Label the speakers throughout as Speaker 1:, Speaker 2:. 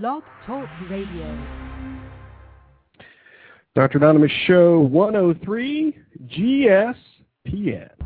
Speaker 1: Blog Talk Radio.
Speaker 2: Dr. Anonymous Show 103 GSPN.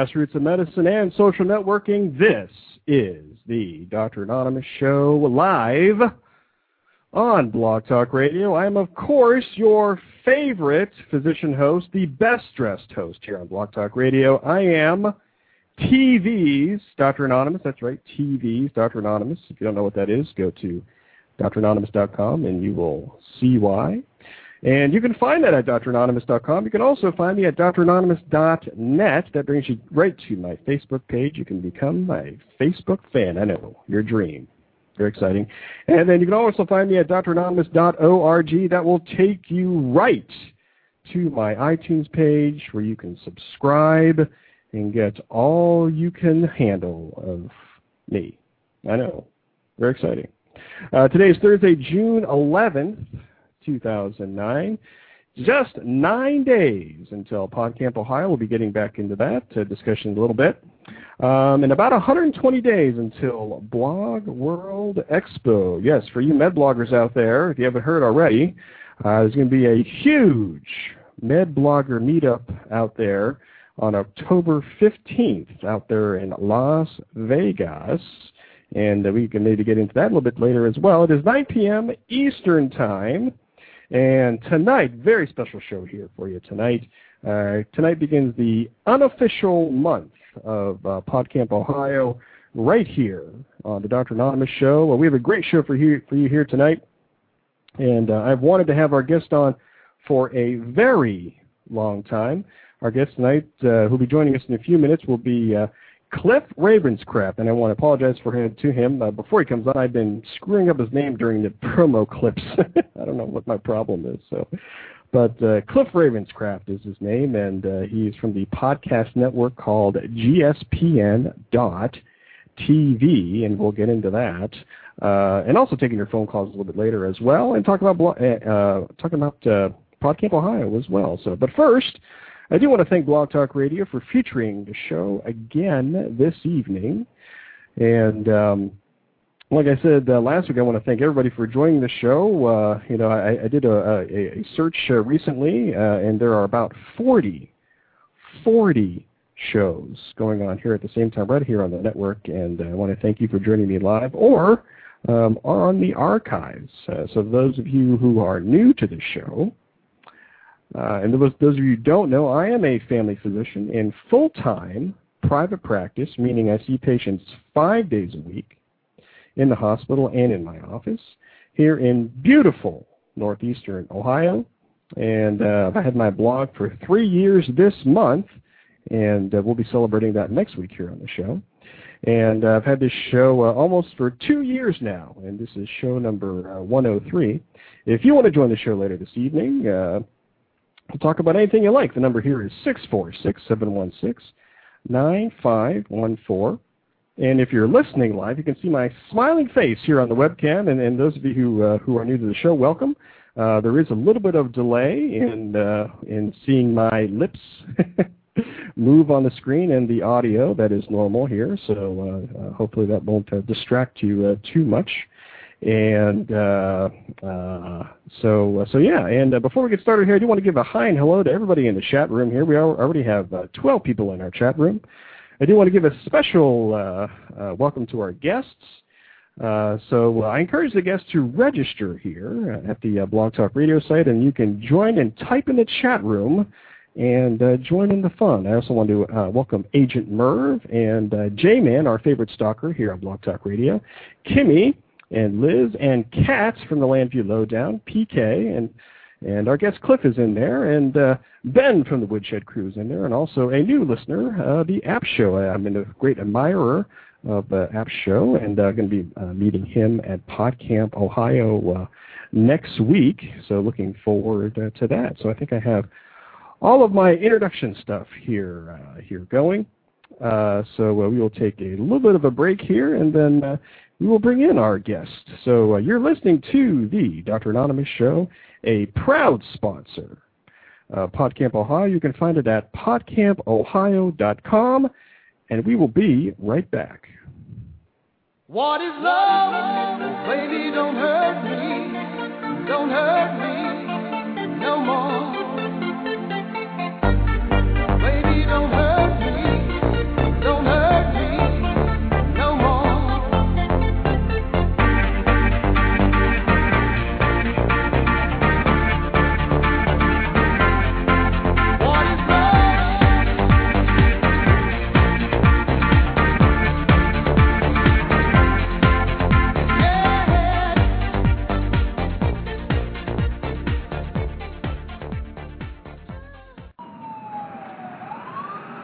Speaker 2: Grassroots of medicine and social networking, this is the Dr. Anonymous Show live on Blog Talk Radio. I am, of course, your favorite physician host, the best dressed host here on Blog Talk Radio. I am TV's Dr. Anonymous. That's right, TV's Dr. Anonymous. If you don't know what that is, go to dranonymous.com and you will see why. And you can find that at dranonymous.com. You can also find me at dranonymous.net. That brings you right to my Facebook page. You can become my Facebook fan. I know, your dream. Very exciting. And then you can also find me at dranonymous.org. That will take you right to my iTunes page where you can subscribe and get all you can handle of me. I know. Very exciting. Uh, today is Thursday, June 11th. 2009. Just nine days until PodCamp Ohio. We'll be getting back into that uh, discussion a little bit. Um, and about 120 days until Blog World Expo. Yes, for you med bloggers out there, if you haven't heard already, uh, there's going to be a huge med blogger meetup out there on October 15th out there in Las Vegas. And we can maybe get into that a little bit later as well. It is 9 p.m. Eastern Time. And tonight, very special show here for you tonight. Uh, tonight begins the unofficial month of uh, PodCamp Ohio right here on the Dr. Anonymous Show. Well, we have a great show for you, for you here tonight. And uh, I've wanted to have our guest on for a very long time. Our guest tonight, uh, who'll be joining us in a few minutes, will be uh, Cliff Ravenscraft, and I want to apologize for him to him. Uh, before he comes on, I've been screwing up his name during the promo clips. I don't know what my problem is. So, but uh, Cliff Ravenscraft is his name, and uh, he's from the podcast network called GSPN dot TV, and we'll get into that. Uh, and also taking your phone calls a little bit later as well, and talk about uh, uh, talking about uh, PodCamp Ohio as well. So, but first. I do want to thank Blog Talk Radio for featuring the show again this evening. And um, like I said uh, last week, I want to thank everybody for joining the show. Uh, you know, I, I did a, a, a search uh, recently, uh, and there are about 40, 40 shows going on here at the same time right here on the network. And I want to thank you for joining me live or um, on the archives. Uh, so those of you who are new to the show, uh, and those, those of you who don't know, I am a family physician in full-time private practice, meaning I see patients five days a week in the hospital and in my office here in beautiful northeastern Ohio. And uh, I had my blog for three years this month, and uh, we'll be celebrating that next week here on the show. And uh, I've had this show uh, almost for two years now, and this is show number uh, 103. If you want to join the show later this evening, uh, to talk about anything you like. The number here is 646-716-9514. And if you're listening live, you can see my smiling face here on the webcam. And, and those of you who, uh, who are new to the show, welcome. Uh, there is a little bit of delay in, uh, in seeing my lips move on the screen and the audio. That is normal here, so uh, uh, hopefully that won't uh, distract you too much. And uh, uh, so, uh, so yeah. And uh, before we get started here, I do want to give a hi and hello to everybody in the chat room here. We already have uh, 12 people in our chat room. I do want to give a special uh, welcome to our guests. So I encourage the guests to register here at the Blog Talk Radio site, and you can join and type in the chat room and uh, join in the fun. I also want to uh, welcome Agent Merv and uh, J-Man, our favorite stalker here on Blog Talk Radio, Kimmy and Liz and Kat from the Landview Lowdown, PK, and and our guest Cliff is in there, and uh, Ben from the Woodshed Crew is in there, and also a new listener, uh, the App Show. I'm a great admirer of uh, App Show, and uh, going to be uh, meeting him at PodCamp, Ohio uh, next week. So looking forward to that. So I think I have all of my introduction stuff here here going. Uh, so uh, we will take a little bit of a break here, and then uh, we will bring in our guest. So uh, you're listening to the Dr. Anonymous Show, a proud sponsor. PodCamp Ohio. You can find it at podcampohio.com, and we will be right back.
Speaker 3: What is love? Baby, don't hurt me. Don't hurt me no more. Baby, don't hurt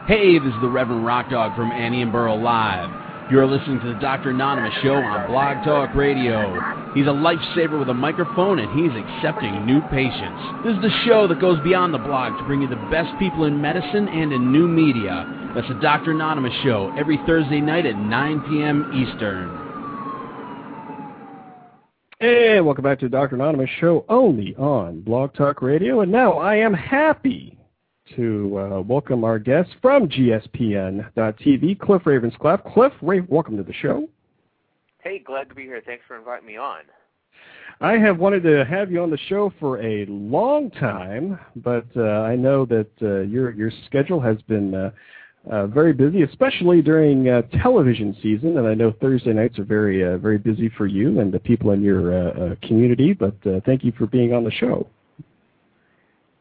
Speaker 4: Hey, this is the Reverend Rock Dog from Annie and Burl Live. You're listening to the Dr. Anonymous Show on Blog Talk Radio. He's a lifesaver with a microphone and he's accepting new patients. This is the show that goes beyond the blog to bring you the best people in medicine and in new media. That's the Dr. Anonymous Show every Thursday night at 9 p.m. Eastern.
Speaker 2: Hey, welcome back to the Dr. Anonymous Show only on Blog Talk Radio. And now I am happy to uh, welcome our guest from GSPN.TV, Cliff Ravensclaff. Cliff, Ray, welcome to the show.
Speaker 5: Hey, glad to be here. Thanks for inviting me on.
Speaker 2: I have wanted to have you on the show for a long time, but uh, I know that uh, your your schedule has been uh, uh, very busy, especially during uh, television season. And I know Thursday nights are very uh, very busy for you and the people in your uh, uh, community. But uh, thank you for being on the show.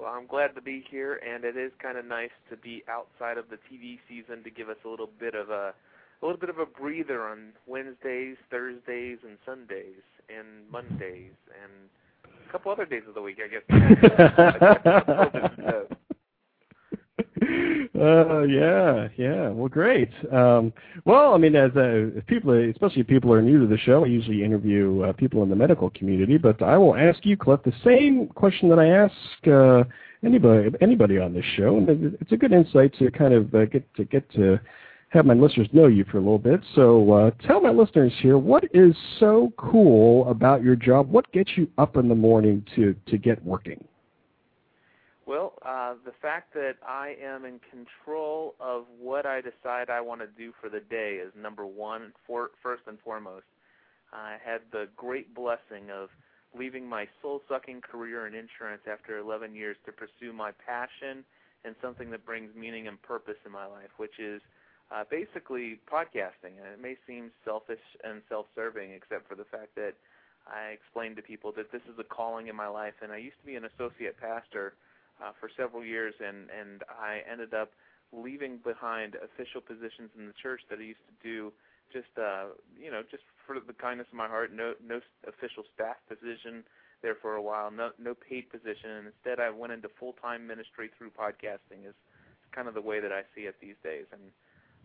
Speaker 5: Well, I'm glad to be here, and it is kind of nice to be outside of the TV season to give us a little bit of a a little bit of a breather on Wednesdays, Thursdays, and Sundays, and Mondays, and a couple other days of the week, I guess.
Speaker 2: uh, yeah, yeah. Well, great. Um, well, I mean, as uh, people, especially if people are new to the show, I usually interview uh, people in the medical community. But I will ask you, Cliff, the same question that I ask uh, anybody anybody on this show, and it's a good insight to kind of uh, get to get to have my listeners know you for a little bit. So uh, tell my listeners here, what is so cool about your job? What gets you up in the morning to to get working?
Speaker 5: Well, uh, the fact that I am in control of what I decide I want to do for the day is number one, for, first and foremost. I had the great blessing of leaving my soul-sucking career in insurance after 11 years to pursue my passion and something that brings meaning and purpose in my life, which is uh, basically podcasting. And it may seem selfish and self-serving, except for the fact that I explained to people that this is a calling in my life. And I used to be an associate pastor uh, for several years, and and I ended up leaving behind official positions in the church that I used to do just uh you know just for the kindness of my heart no no official staff position there for a while no no paid position and instead I went into full time ministry through podcasting is kind of the way that I see it these days and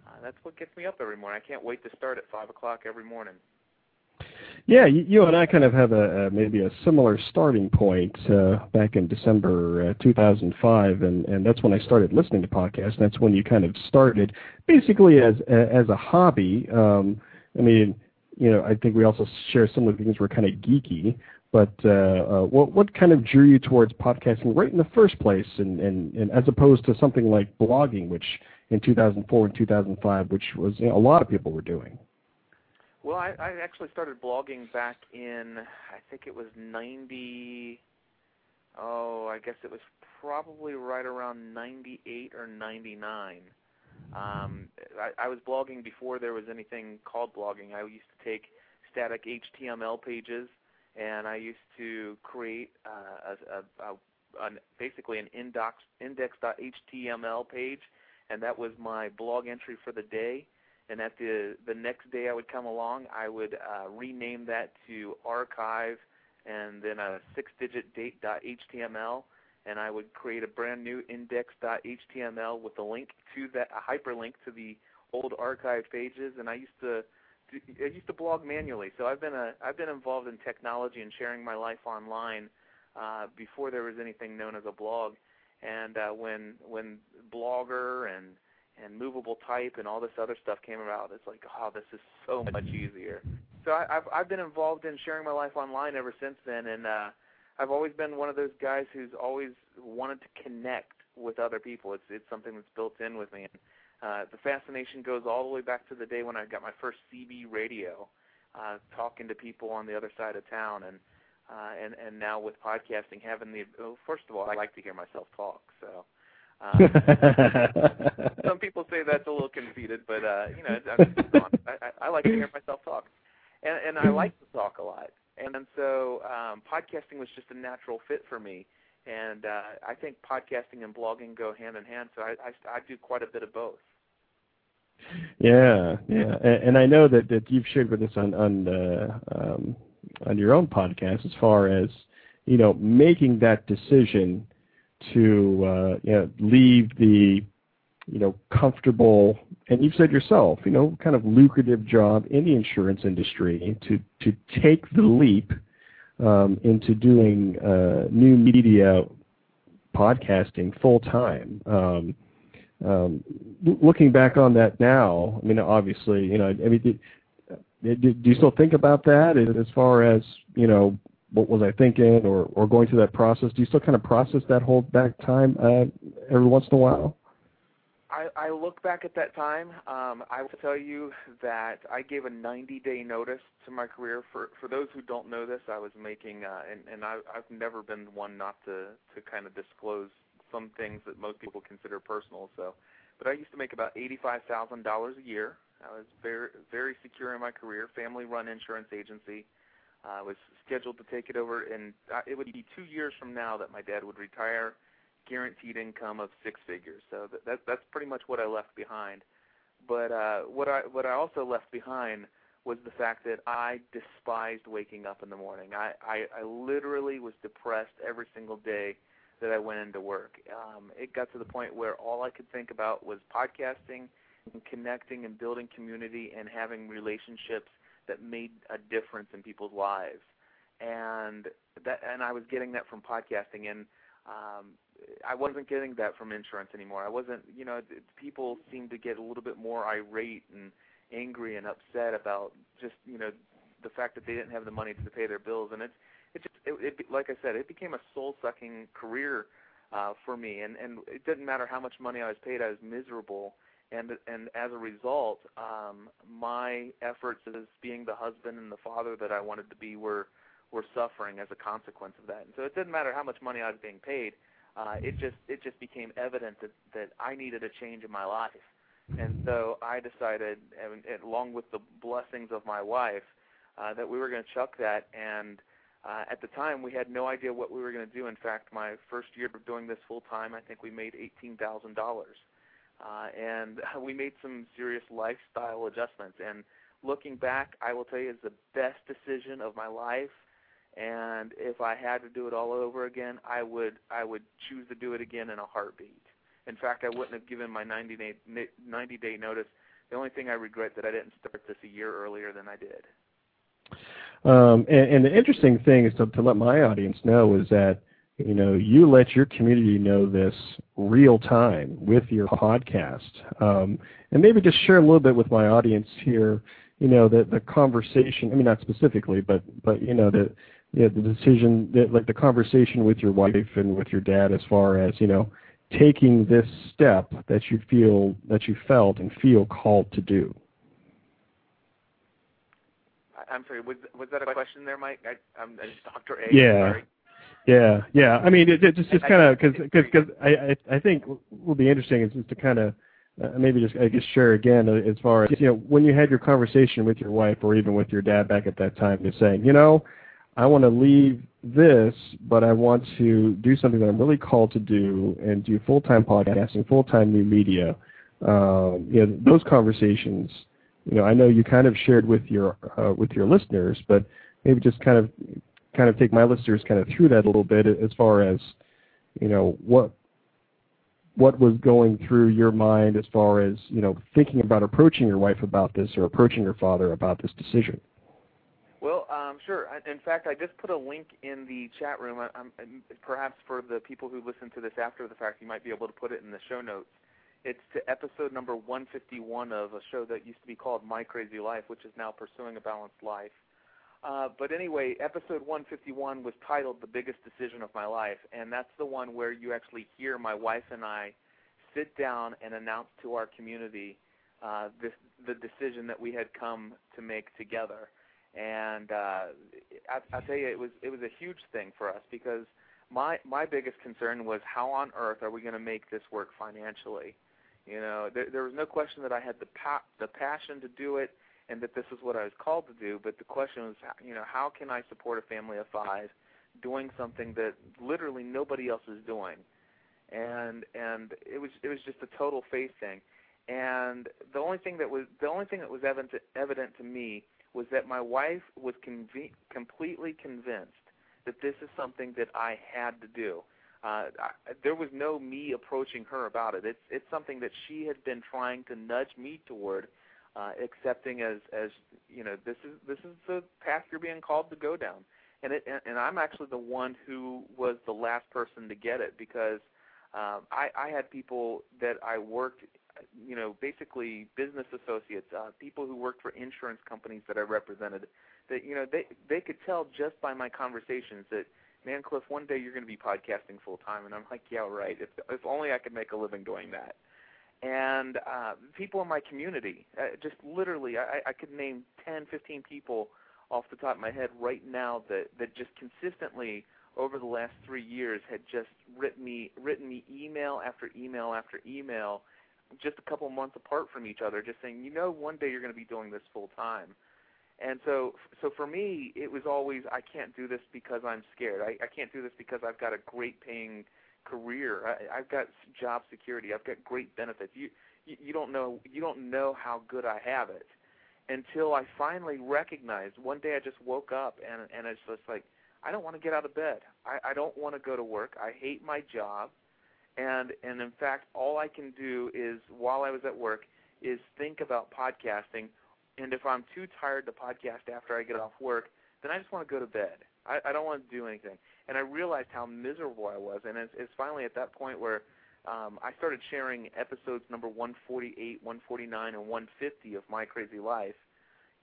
Speaker 5: uh, that's what gets me up every morning. I can't wait to start at five o'clock every morning
Speaker 2: Yeah, you, and I kind of have a, maybe a similar starting point uh, back in December uh, 2005, and and that's when I started listening to podcasts. That's when you kind of started basically as as a hobby. Um, I mean, you know, I think we also share some of the things were kind of geeky. But uh, uh, what what kind of drew you towards podcasting right in the first place, and, and, and as opposed to something like blogging, which in 2004 and 2005, which was you know, a lot of people were doing.
Speaker 5: Well, I, I actually started blogging back in, I think it was 90, oh, I guess it was probably right around 98 or 99. Um, I, I was blogging before there was anything called blogging. I used to take static HTML pages, and I used to create uh, a, a, a, basically an index index.html page, and that was my blog entry for the day. And at the the next day I would come along, I would uh, rename that to archive and then a six-digit date.html, and I would create a brand new index.html with a link to that, a hyperlink to the old archive pages. And I used to I used to blog manually, so I've been a I've been involved in technology and sharing my life online uh, before there was anything known as a blog. And uh, when when Blogger and and movable type and all this other stuff came about, it's like, oh, this is so much easier. So I, I've I've been involved in sharing my life online ever since then, and uh, I've always been one of those guys who's always wanted to connect with other people. It's it's something that's built in with me. And, uh, the fascination goes all the way back to the day when I got my first CB radio, uh, talking to people on the other side of town, and uh, and and now with podcasting, having the oh, first of all, I like to hear myself talk. So um, some people say that's a little conceited, but uh, you know, I'm I, I, I like to hear myself talk, and and I like to talk a lot, and, and so um, podcasting was just a natural fit for me. And uh, I think podcasting and blogging go hand in hand, so I, I, I do quite a bit of both.
Speaker 2: Yeah, yeah, and, and I know that that you've shared with us on on uh, um, on your own podcast as far as you know making that decision to uh, you know leave the you know comfortable and you've said yourself you know kind of lucrative job in the insurance industry to to take the leap um, into doing uh, new media podcasting full time. Um, um, looking back on that now, I mean, obviously, you know, I mean, do, do you still think about that as far as you know, what was I thinking, or or going through that process? Do you still kind of process that whole back time uh, every once in a while?
Speaker 5: I, I look back at that time. Um, I will tell you that I gave a 90-day notice to my career. For for those who don't know this, I was making, uh, and and I, I've never been one not to to kind of disclose some things that most people consider personal. So, but I used to make about eighty-five thousand dollars a year. I was very very secure in my career, family-run insurance agency. Uh, I was scheduled to take it over, and uh, it would be two years from now that my dad would retire, guaranteed income of six figures. So that, that that's pretty much what I left behind. But uh, what I what I also left behind was the fact that I despised waking up in the morning. I, I, I literally was depressed every single day that I went into work. Um, it got to the point where all I could think about was podcasting and connecting and building community and having relationships that made a difference in people's lives. And that and I was getting that from podcasting and um I wasn't getting that from insurance anymore. I wasn't, you know, people seemed to get a little bit more irate and angry and upset about just, you know, the fact that they didn't have the money to pay their bills and it's it just it, it like I said, it became a soul-sucking career uh, for me, and and it didn't matter how much money I was paid, I was miserable, and and as a result, um, my efforts as being the husband and the father that I wanted to be were were suffering as a consequence of that. And so it didn't matter how much money I was being paid, uh, it just it just became evident that that I needed a change in my life, and so I decided, and, and along with the blessings of my wife, uh, that we were going to chuck that and uh, at the time, we had no idea what we were going to do. In fact, my first year of doing this full time, I think we made eighteen thousand uh, and we made some serious lifestyle adjustments. And looking back, I will tell you, it's the best decision of my life. And if I had to do it all over again, I would I would choose to do it again in a heartbeat. In fact, I wouldn't have given my 90 day 90 day notice. The only thing I regret that I didn't start this a year earlier than I did.
Speaker 2: Um, and, and the interesting thing is to, to let my audience know is that you know you let your community know this real time with your podcast, um, and maybe just share a little bit with my audience here. You know the the conversation. I mean, not specifically, but but you know the you know, the decision that like the conversation with your wife and with your dad as far as you know taking this step that you feel that you felt and feel called to do.
Speaker 5: I'm sorry. Was was that a question there, Mike? I, I'm, I'm Dr. A.
Speaker 2: Yeah.
Speaker 5: Sorry.
Speaker 2: Yeah, yeah. I mean, it, it just just kind of because I, I think what will be interesting is just to kind of uh, maybe just I guess share again uh, as far as you know when you had your conversation with your wife or even with your dad back at that time, just saying, you know, I want to leave this, but I want to do something that I'm really called to do and do full-time podcasting, full-time new media. Um, you know, those conversations. You know, I know you kind of shared with your uh, with your listeners, but maybe just kind of kind of take my listeners kind of through that a little bit as far as you know what what was going through your mind as far as you know thinking about approaching your wife about this or approaching your father about this decision.
Speaker 5: Well, um, sure. In fact, I just put a link in the chat room. I, perhaps for the people who listen to this after the fact, you might be able to put it in the show notes. It's to episode number 151 of a show that used to be called My Crazy Life, which is now Pursuing a Balanced Life. Uh, but anyway, episode 151 was titled "The Biggest Decision of My Life," and that's the one where you actually hear my wife and I sit down and announce to our community uh, this, the decision that we had come to make together. And uh, I, I tell you, it was it was a huge thing for us because my my biggest concern was how on earth are we going to make this work financially? You know, there, there was no question that I had the pa- the passion to do it and that this is what I was called to do. But the question was, you know, how can I support a family of five doing something that literally nobody else is doing? And and it was it was just a total faith thing. And the only thing that was the only thing that was evident evident to me was that my wife was conve- completely convinced that this is something that I had to do. Uh, I, there was no me approaching her about it. It's it's something that she had been trying to nudge me toward uh, accepting as as you know this is this is the path you're being called to go down. And it and, and I'm actually the one who was the last person to get it because um, I I had people that I worked you know basically business associates uh, people who worked for insurance companies that I represented that you know they they could tell just by my conversations that man Cliff one day you're going to be podcasting full time and I'm like yeah right. If if only I could make a living doing that and uh, people in my community. Uh, just literally, I, I could name 10, 15 people off the top of my head right now that that just consistently over the last three years had just written me written me email after email after email, just a couple months apart from each other, just saying, you know, one day you're going to be doing this full time. And so, so for me, it was always I can't do this because I'm scared. I, I can't do this because I've got a great paying career. I, I've got job security. I've got great benefits. You, you don't know you don't know how good I have it until I finally recognized. One day I just woke up and and it's just like I don't want to get out of bed. I, I don't want to go to work. I hate my job, and and in fact, all I can do is while I was at work is think about podcasting. And if I'm too tired to podcast after I get off work, then I just want to go to bed. I, I don't want to do anything and I realized how miserable I was. And it's, it's finally at that point where um, I started sharing episodes number 148, 149, and 150 of My Crazy Life,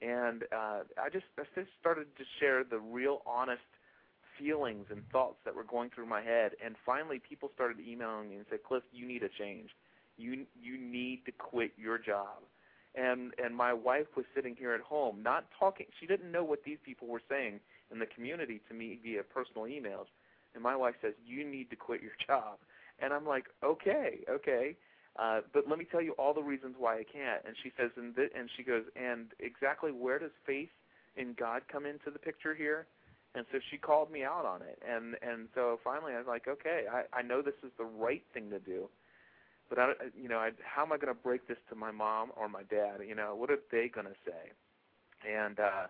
Speaker 5: and uh, I just I just started to share the real honest feelings and thoughts that were going through my head. And finally, people started emailing me and said, "Cliff, you need a change. You you need to quit your job." And and my wife was sitting here at home, not talking. She didn't know what these people were saying in the community to me via personal emails. And my wife says, "You need to quit your job." And I'm like, "Okay, okay." Uh, but let me tell you all the reasons why I can't. And she says, and, th- and she goes, and exactly where does faith in God come into the picture here? And so she called me out on it. And and so finally I was like, okay, I, I know this is the right thing to do, but I, you know, I, how am I going to break this to my mom or my dad? You know, what are they going to say? And uh,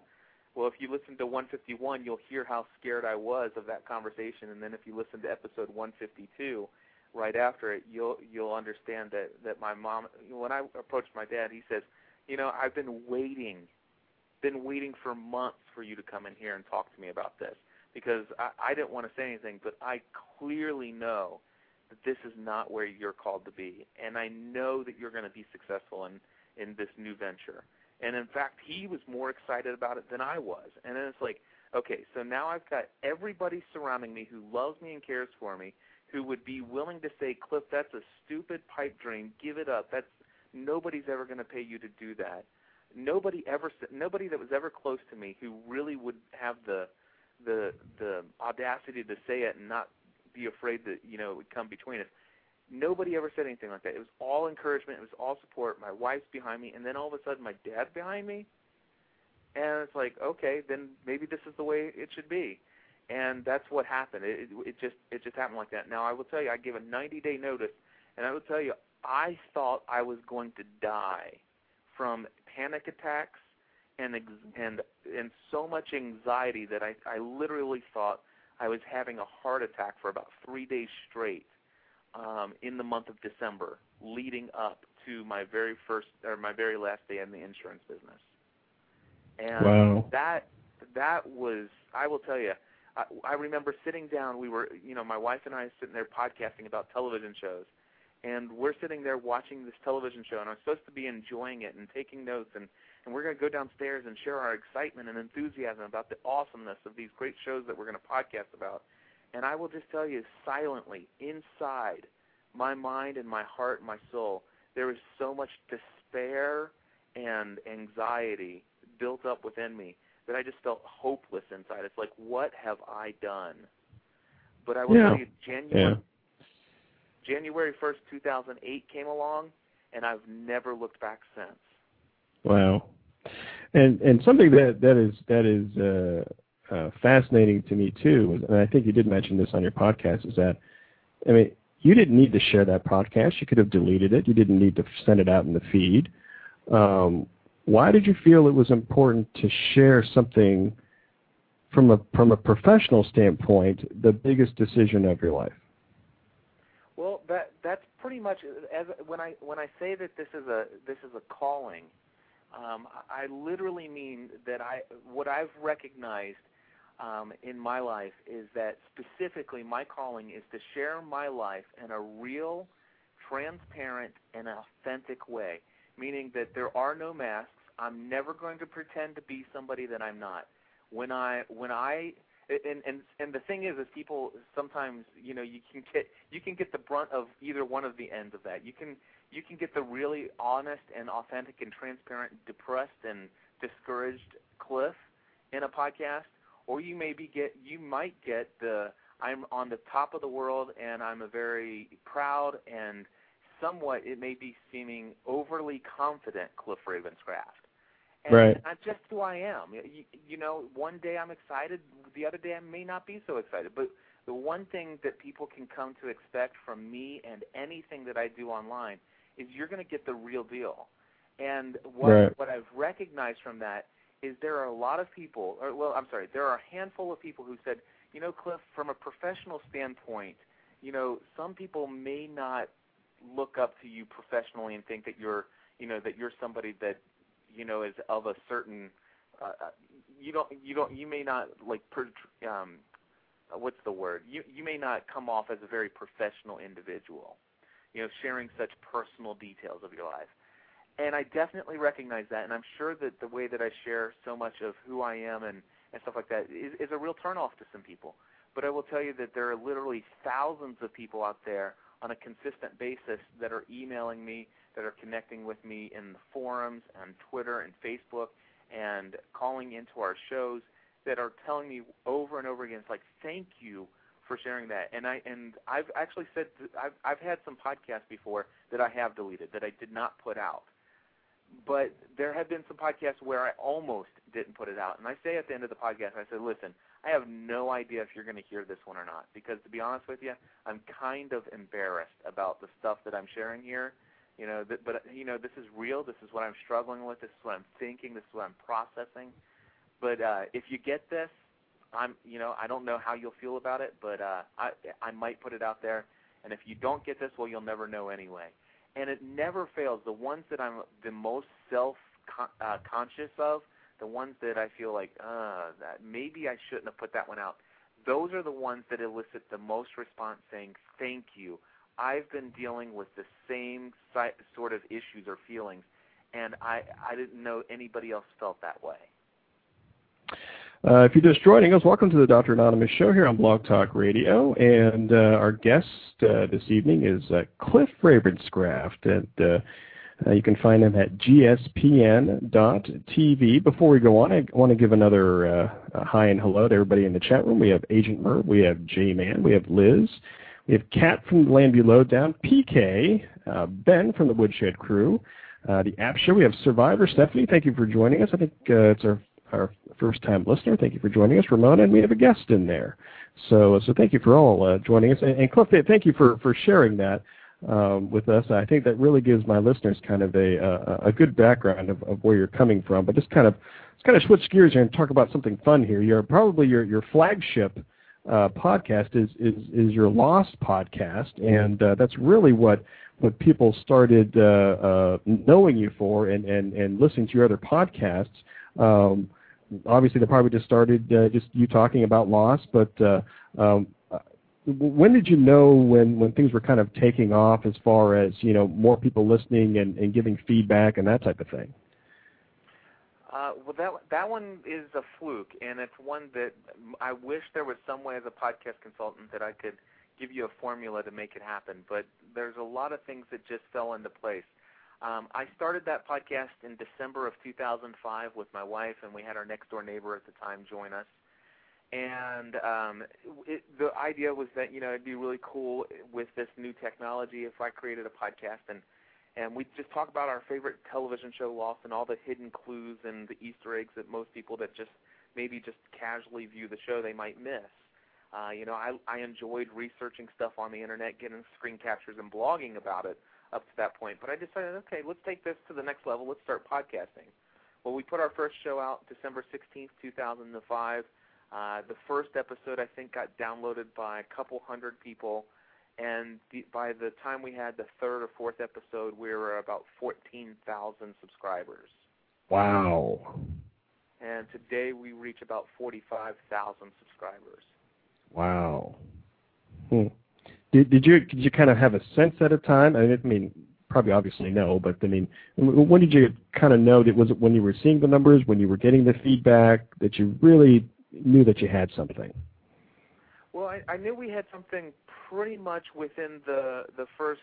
Speaker 5: well, if you listen to 151, you'll hear how scared I was of that conversation, and then if you listen to episode 152, right after it, you'll you'll understand that that my mom. When I approached my dad, he says, "You know, I've been waiting, been waiting for months for you to come in here and talk to me about this because I, I didn't want to say anything, but I clearly know that this is not where you're called to be, and I know that you're going to be successful in in this new venture." And in fact, he was more excited about it than I was. And then it's like, okay, so now I've got everybody surrounding me who loves me and cares for me, who would be willing to say, Cliff, that's a stupid pipe dream. Give it up. That's nobody's ever going to pay you to do that. Nobody ever, nobody that was ever close to me who really would have the, the, the audacity to say it and not be afraid that you know it would come between us. Nobody ever said anything like that. It was all encouragement. It was all support. My wife's behind me, and then all of a sudden, my dad's behind me. And it's like, okay, then maybe this is the way it should be. And that's what happened. It, it, it just it just happened like that. Now I will tell you, I gave a 90 day notice, and I will tell you, I thought I was going to die from panic attacks and ex- and and so much anxiety that I I literally thought I was having a heart attack for about three days straight um, in the month of December, leading up to my very first or my very last day in the insurance business. And
Speaker 2: Wow.
Speaker 5: that that was I will tell you. I, I remember sitting down. We were, you know, my wife and I sitting there podcasting about television shows, and we're sitting there watching this television show, and I'm supposed to be enjoying it and taking notes, and and we're going to go downstairs and share our excitement and enthusiasm about the awesomeness of these great shows that we're going to podcast about. And I will just tell you, silently, inside my mind and my heart and my soul, there was so much despair and anxiety built up within me that I just felt hopeless inside. It's like, what have I done? But I will
Speaker 2: Yeah.
Speaker 5: tell you, January
Speaker 2: Yeah.
Speaker 5: January 1st, 2008 came along, and I've never looked back since.
Speaker 2: Wow. And and something that that is that is uh, uh, fascinating to me too, and I think you did mention this on your podcast, is that I mean you didn't need to share that podcast. You could have deleted it. You didn't need to send it out in the feed. Um, why did you feel it was important to share something from a from a professional standpoint, the biggest decision of your life?
Speaker 5: Well, that that's pretty much as when I when I say that this is a this is a calling, um, I literally mean that I what I've recognized um, in my life is that specifically my calling is to share my life in a real, transparent, and authentic way. Meaning that there are no masks. I'm never going to pretend to be somebody that I'm not. When I when I and and and the thing is is people sometimes you know you can get you can get the brunt of either one of the ends of that you can you can get the really honest and authentic and transparent depressed and discouraged cliff in a podcast or you maybe get you might get the i'm on the top of the world and i'm a very proud and somewhat it may be seeming overly confident cliff ravenscraft and
Speaker 2: Right.
Speaker 5: I'm just who I am. You, you know, one day I'm excited, the other day I may not be so excited. But the one thing that people can come to expect from me and anything that I do online is you're going to get the real deal. And what
Speaker 2: Right.
Speaker 5: what I've recognized from that is there are a lot of people, or well, I'm sorry, there are a handful of people who said, you know, Cliff, from a professional standpoint, you know, some people may not look up to you professionally and think that you're, you know, that you're somebody that you know is of a certain uh, uh, you don't you don't you may not like um what's the word? You you may not come off as a very professional individual you know sharing such personal details of your life and I definitely recognize that and I'm sure that the way that I share so much of who I am and and stuff like that is, is a real turnoff to some people but I will tell you that there are literally thousands of people out there on a consistent basis that are emailing me that are connecting with me in the forums and Twitter and Facebook and calling into our shows that are telling me over and over again, it's like, thank you for sharing that. And I and I've actually said I've I've had some podcasts before that I have deleted that I did not put out. But there have been some podcasts where I almost didn't put it out. And I say at the end of the podcast, I said, listen, I have no idea if you're going to hear this one or not. Because to be honest with you, I'm kind of embarrassed about the stuff that I'm sharing here. You know th- but you know this is real. This is what i'm struggling with. This is what i'm thinking. This is what i'm processing. But uh if you get this i'm you know i don't know how you'll feel about it but uh i i might put it out there. And if you don't get this well you'll never know anyway and it never fails the ones that i'm the most self con- uh, conscious of the ones that i feel like uh that maybe i shouldn't have put that one out those are the ones that elicit the most response saying thank you I've been dealing with the same si- sort of issues or feelings, and I I didn't know anybody else felt that way.
Speaker 2: Uh, if you're just joining us, welcome to the Dr. Anonymous show here on Blog Talk Radio. And uh, our guest uh, this evening is uh, Cliff Ravenscraft. And uh, uh, you can find him at gspn.tv. Before we go on, I want to give another hi and hello to everybody in the chat room. We have Agent Merv, we have J-Man, we have Liz, We have Kat from the Landview Lowdown, PK, uh, Ben from the Woodshed Crew, uh, the App Show. We have Survivor Stephanie. Thank you for joining us. I think uh, it's our our first time listener. Thank you for joining us, Ramona, and we have a guest in there. So so thank you for all uh, joining us, and, and Cliff, thank you for for sharing that um, with us. I think that really gives my listeners kind of a a, a good background of, of where you're coming from. But just kind of let's kind of switch gears here and talk about something fun here. You're probably your your flagship uh, podcast is, is is your Lost podcast, and uh, that's really what what people started uh, uh, knowing you for and, and, and listening to your other podcasts. Um, obviously, they probably just started uh, just you talking about Lost, but uh, um, when did you know when, when things were kind of taking off as far as you know more people listening and, and giving feedback and that type of thing?
Speaker 5: Uh, well, that that one is a fluke, and it's one that I wish there was some way as a podcast consultant that I could give you a formula to make it happen. But there's a lot of things that just fell into place. Um, I started that podcast in December of 2005 with my wife, and we had our next door neighbor at the time join us. And um, it, the idea was that you know it'd be really cool with this new technology if I created a podcast and and we just talk about our favorite television show Lost and all the hidden clues and the Easter eggs that most people that just maybe just casually view the show they might miss. Uh, you know, I I enjoyed researching stuff on the internet, getting screen captures and blogging about it up to that point. But I decided, okay, let's take this to the next level. Let's start podcasting. Well, we put our first show out December 16th, 2005. Uh, the first episode, I think, got downloaded by a couple hundred people and the, by the time we had the third or fourth episode, we were about 14,000 subscribers.
Speaker 2: Wow.
Speaker 5: And today we reach about 45,000 subscribers.
Speaker 2: Wow. Hmm. Did you did you kind of have a sense at a time? I mean, probably obviously no, but I mean, when did you kind of know that was it when you were seeing the numbers, when you were getting the feedback that you really knew that you had something?
Speaker 5: Well, I, knew we had something pretty much within the the first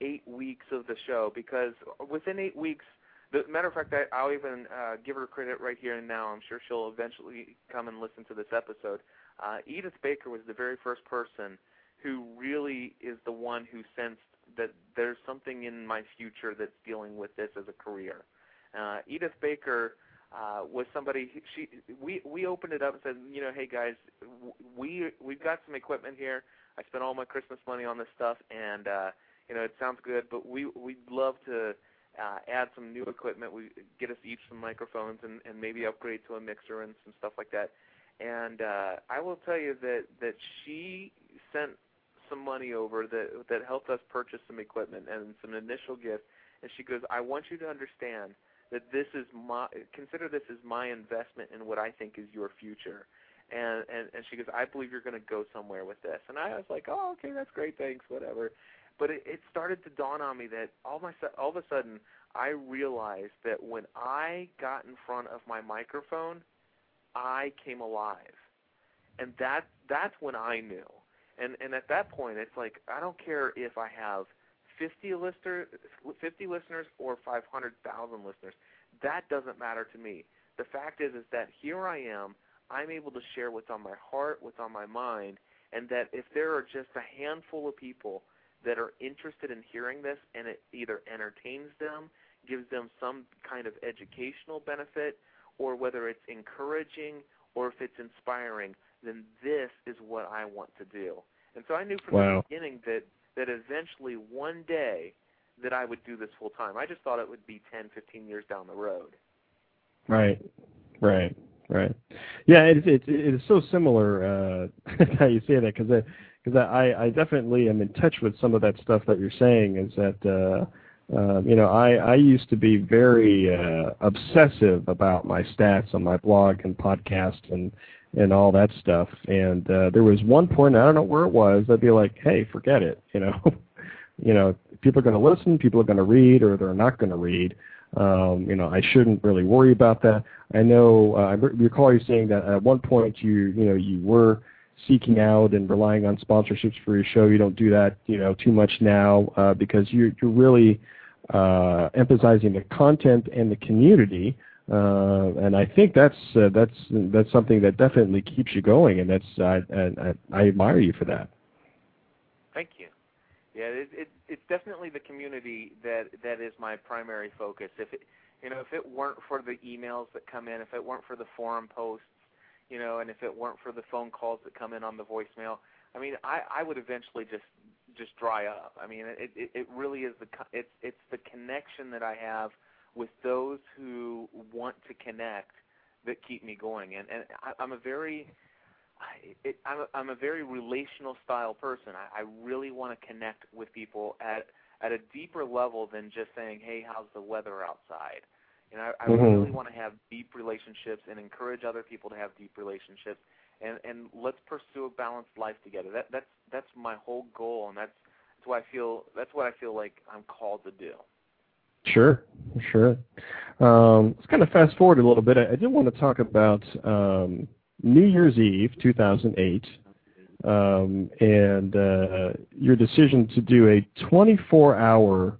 Speaker 5: eight weeks of the show because within eight weeks, the matter of fact, I'll even uh, give her credit right here and now. I'm sure she'll eventually come and listen to this episode. Uh, Edith Baker was the very first person who really is the one who sensed that there's something in my future that's dealing with this as a career. Uh, Edith Baker uh, was somebody she we we opened it up and said, you know, hey guys, we we've got some equipment here. I spent all my Christmas money on this stuff, and uh, you know it sounds good, but we we'd love to uh, add some new equipment. We get us each some microphones and, and maybe upgrade to a mixer and some stuff like that. And uh, I will tell you that that she sent some money over that that helped us purchase some equipment and some initial gift. And she goes, I want you to understand that this is my consider this as my investment in what I think is your future and and and she goes, I believe you're going to go somewhere with this. And I was like, oh, okay, that's great, thanks, whatever. But it, it started to dawn on me that all my all of a sudden I realized that when I got in front of my microphone, I came alive, and that that's when I knew. And and at that point, it's like I don't care if I have 50 listeners, 50 listeners or 500,000 listeners. That doesn't matter to me. The fact is, is that here I am I'm able to share what's on my heart, what's on my mind, and that if there are just a handful of people that are interested in hearing this and it either entertains them, gives them some kind of educational benefit, or whether it's encouraging or if it's inspiring, then this is what I want to do. And so I knew from
Speaker 2: wow.
Speaker 5: the beginning that that eventually one day that I would do this full time. I just thought it would be 10, 15 years down the road.
Speaker 2: Right. Right. Right. Yeah, it's it's it's so similar uh, how you say that because I because I I definitely am in touch with some of that stuff that you're saying. Is that uh, uh, you know I I used to be very uh, obsessive about my stats on my blog and podcast and and all that stuff. And uh, there was one point I don't know where it was. I'd be like, hey, forget it. You know, you know, people are going to listen, people are going to read, or they're not going to read. Um, you know, I shouldn't really worry about that. I know uh, I recall you saying that at one point you you know you were seeking out and relying on sponsorships for your show. You don't do that you know too much now uh, because you're you're really uh, emphasizing the content and the community. Uh, and I think that's uh, that's that's something that definitely keeps you going, and that's I, I, I admire you for that.
Speaker 5: Thank you. Yeah, it, it, it's definitely the community that that is my primary focus. If it, you know, if it weren't for the emails that come in, if it weren't for the forum posts, you know, and if it weren't for the phone calls that come in on the voicemail, I mean, I I would eventually just just dry up. I mean, it it, it really is the it's it's the connection that I have with those who want to connect that keep me going. And and I, I'm a very I, it, I'm a, I'm a very relational style person. I, I really want to connect with people at at a deeper level than just saying, "Hey, how's the weather outside?" You know, I, I
Speaker 2: Mhm.
Speaker 5: really want to have deep relationships and encourage other people to have deep relationships, and and let's pursue a balanced life together. That that's that's my whole goal, and that's that's what I feel that's what I feel like I'm called to do.
Speaker 2: Sure, sure. Um, let's kind of fast forward a little bit. I, I did want to talk about um, New Year's Eve, 2008, um, and uh, your decision to do a 24-hour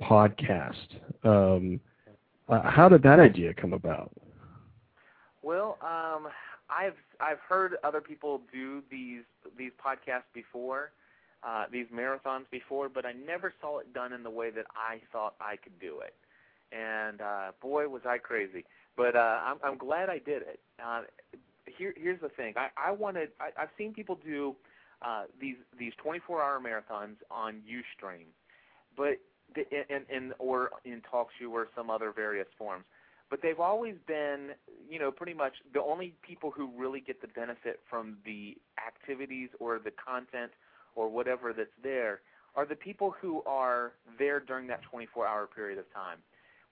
Speaker 2: podcast. Um, uh, how did that idea come about?
Speaker 5: Well, um, I've I've heard other people do these these podcasts before, uh, these marathons before, but I never saw it done in the way that I thought I could do it. And uh, boy, was I crazy! But uh, I'm I'm glad I did it. Uh, here here's the thing. I I wanted I, I've seen people do uh, these these 24-hour marathons on UStream, but the, in, in or in TalkShoe or some other various forms but they've always been, you know, pretty much the only people who really get the benefit from the activities or the content or whatever that's there are the people who are there during that 24-hour period of time.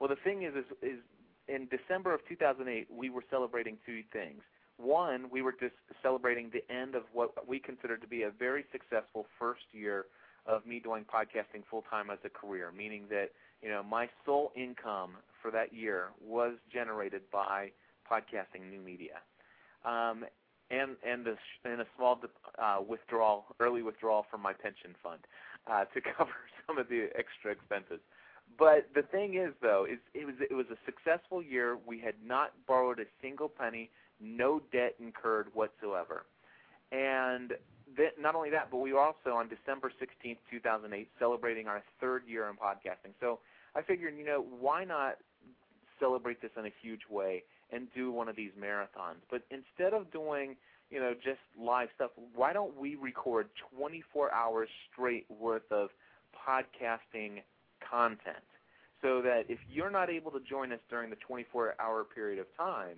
Speaker 5: Well, the thing is, is, is in December of 2008, we were celebrating two things. One, we were just celebrating the end of what we considered to be a very successful first year of me doing podcasting full time as a career, meaning that you know my sole income for that year was generated by podcasting new media, um, and and a, and a small uh, withdrawal, early withdrawal from my pension fund uh, to cover some of the extra expenses. But the thing is, though, is it was it was a successful year. We had not borrowed a single penny, no debt incurred whatsoever, and not only that, but we were also on December 16th, 2008, celebrating our third year in podcasting. So I figured, you know, why not celebrate this in a huge way and do one of these marathons? But instead of doing, you know, just live stuff, why don't we record 24 hours straight worth of podcasting content so that if you're not able to join us during the 24-hour period of time,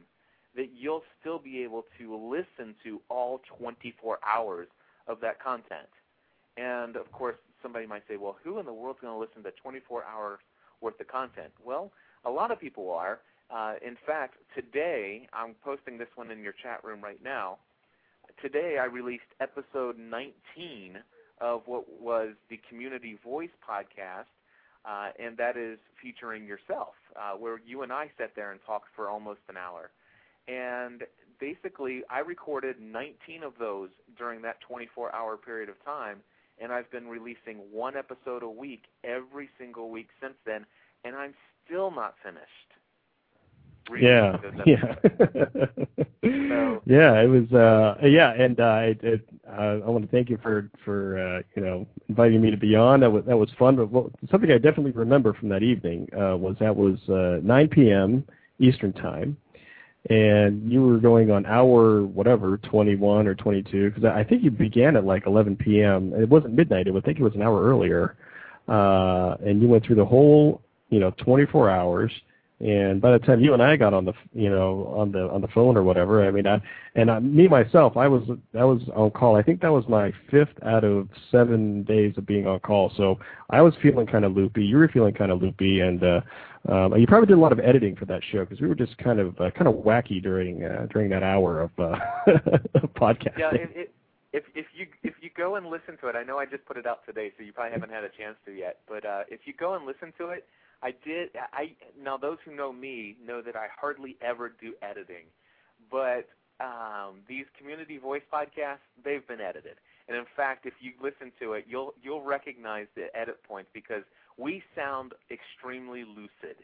Speaker 5: that you'll still be able to listen to all 24 hours of that content. And of course, somebody might say, well, who in the world's going to listen to 24 hours worth of content? Well, a lot of people are. Uh, in fact, today, I'm posting this one in your chat room right now. Today, I released episode 19 of what was the Community Voice podcast, uh, and that is featuring yourself, uh, where you and I sat there and talked for almost an hour. And basically, I recorded 19 of those during that 24 hour period of time, and I've been releasing one episode a week every single week since then, and I'm still not finished.
Speaker 2: Yeah,
Speaker 5: releasing
Speaker 2: yeah,
Speaker 5: So-
Speaker 2: yeah. It was, uh, yeah, and uh, it, it, uh, I want to thank you for for uh, you know inviting me to be on. That was that was fun. But what, something I definitely remember from that evening uh, was that was uh, 9 p.m. Eastern time, and you were going on hour whatever 21 or 22 because I think you began at like 11 p.m. It wasn't midnight. It was, I think it was an hour earlier, uh, and you went through the whole you know 24 hours. And by the time you and I got on the, you know, on the on the phone or whatever, I mean, I, and I, me myself, I was I was on call. I think that was my fifth out of seven days of being on call. So I was feeling kind of loopy. You were feeling kind of loopy, and uh, um, you probably did a lot of editing for that show because we were just kind of uh, kind of wacky during uh, during that hour of uh, podcasting.
Speaker 5: Yeah, it, it, if if you if you go and listen to it, I know I just put it out today, so you probably haven't had a chance to yet. But uh, if you go and listen to it, I did. I now those who know me know that I hardly ever do editing, but um, these community voice podcasts they've been edited. And in fact, if you listen to it, you'll you'll recognize the edit points because we sound extremely lucid.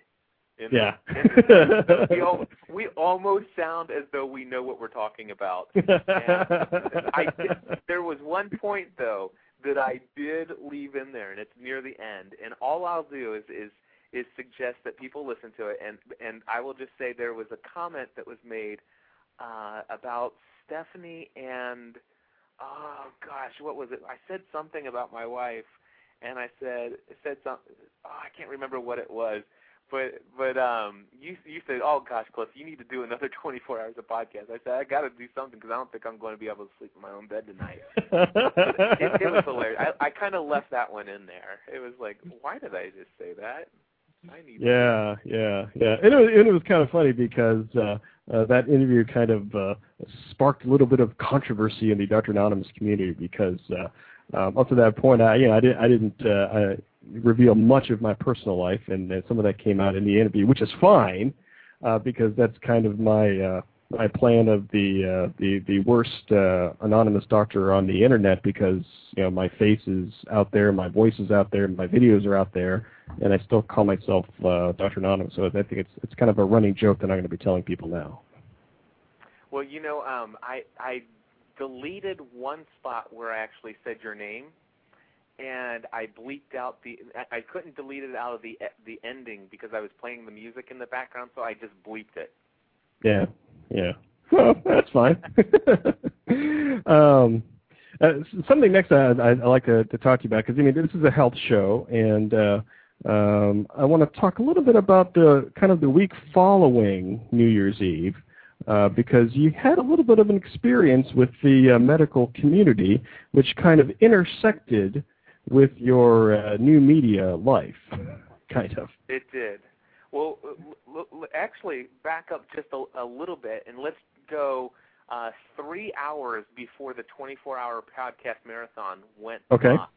Speaker 5: The-
Speaker 2: Yeah.
Speaker 5: in- we, al- we almost sound as though we know what we're talking about. I did, there was one point though that I did leave in there, and it's near the end. And all I'll do is is is suggest that people listen to it, and and I will just say there was a comment that was made uh, about Stephanie and oh gosh, what was it? I said something about my wife, and I said said something. Oh, I can't remember what it was, but but um, you you said, oh gosh, Cliff, you need to do another 24 hours of podcast. I said I got to do something because I don't think I'm going to be able to sleep in my own bed tonight. it, it was hilarious. I, I kind of left that one in there. It was like, why did I just say that?
Speaker 2: Yeah, yeah, yeah. And it was, and it was kind of funny because uh, uh, that interview kind of uh, sparked a little bit of controversy in the Dr. Anonymous community because uh, um, up to that point, I, you know, I, did, I didn't uh, I reveal much of my personal life, and uh, some of that came out in the interview, which is fine uh, because that's kind of my uh, my plan of the uh, the the worst uh, anonymous doctor on the internet because you know my face is out there, my voice is out there, my videos are out there, and I still call myself uh, Dr. Anonymous. So I think it's it's kind of a running joke that I'm going to be telling people now.
Speaker 5: Well, you know, um, I I deleted one spot where I actually said your name, and I bleeped out the. I couldn't delete it out of the the ending because I was playing the music in the background, so I just bleeped it.
Speaker 2: Yeah, yeah. Well, that's fine. um, uh, something next I, I, I like to, to talk to you about because I mean this is a health show, and uh, um, I want to talk a little bit about the kind of the week following New Year's Eve. Uh, because you had a little bit of an experience with the uh, medical community, which kind of intersected with your uh, new media life, kind of.
Speaker 5: It did. Well, l- l- actually, back up just a, a little bit, and let's go uh, three hours before the 24-hour podcast marathon went
Speaker 2: Okay.
Speaker 5: live.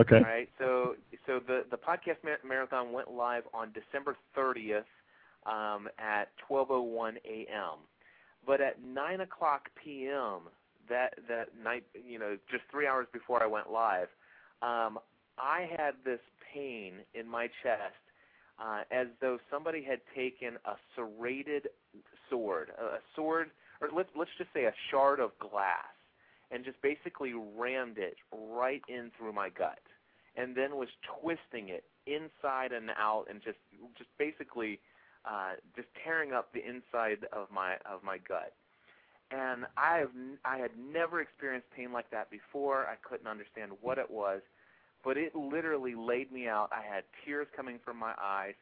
Speaker 2: Okay.
Speaker 5: All right. So, so the the podcast mar- marathon went live on December 30th um, at 12:01 a.m. But at 9 o'clock p.m. that that night, you know, just three hours before I went live, um, I had this pain in my chest, uh, as though somebody had taken a serrated sword, a sword, or let's let's just say a shard of glass, and just basically rammed it right in through my gut, and then was twisting it inside and out, and just just basically uh, just tearing up the inside of my of my gut. And I have I had never experienced pain like that before. I couldn't understand what it was, but it literally laid me out. I had tears coming from my eyes,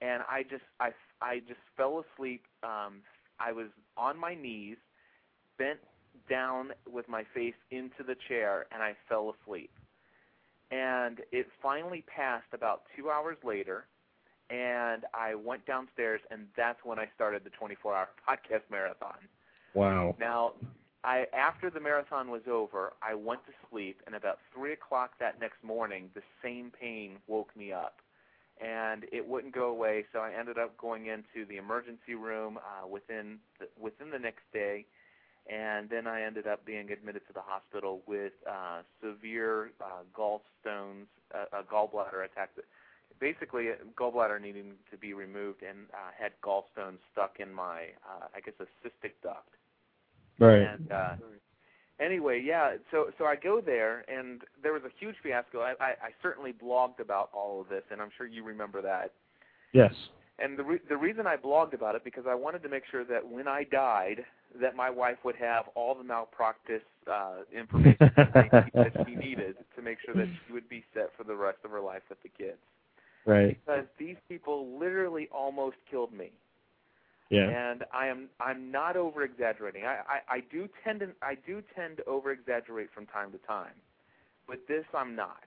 Speaker 5: and I just I I just fell asleep. Um, I was on my knees, bent down with my face into the chair, and I fell asleep. And it finally passed about two hours later, and I went downstairs, and that's when I started the 24-hour podcast marathon.
Speaker 2: Wow.
Speaker 5: Now, I after the marathon was over, I went to sleep, and about three o'clock that next morning, the same pain woke me up, and it wouldn't go away. So I ended up going into the emergency room uh, within the, within the next day, and then I ended up being admitted to the hospital with uh, severe uh, gallstones, uh, a gallbladder attack. That, basically, a gallbladder needing to be removed, and uh, had gallstones stuck in my, uh, I guess, a cystic duct.
Speaker 2: Right.
Speaker 5: And uh, anyway, yeah. So so I go there, and there was a huge fiasco. I, I, I certainly blogged about all of this, and I'm sure you remember that.
Speaker 2: Yes.
Speaker 5: And the re- the reason I blogged about it because I wanted to make sure that when I died, that my wife would have all the malpractice uh, information that she- that she needed to make sure that she would be set for the rest of her life with the kids.
Speaker 2: Right.
Speaker 5: Because these people literally almost killed me
Speaker 2: Yeah.
Speaker 5: and I am I'm not over exaggerating. I, I, I do tend to I do tend to over exaggerate from time to time, but this I'm not.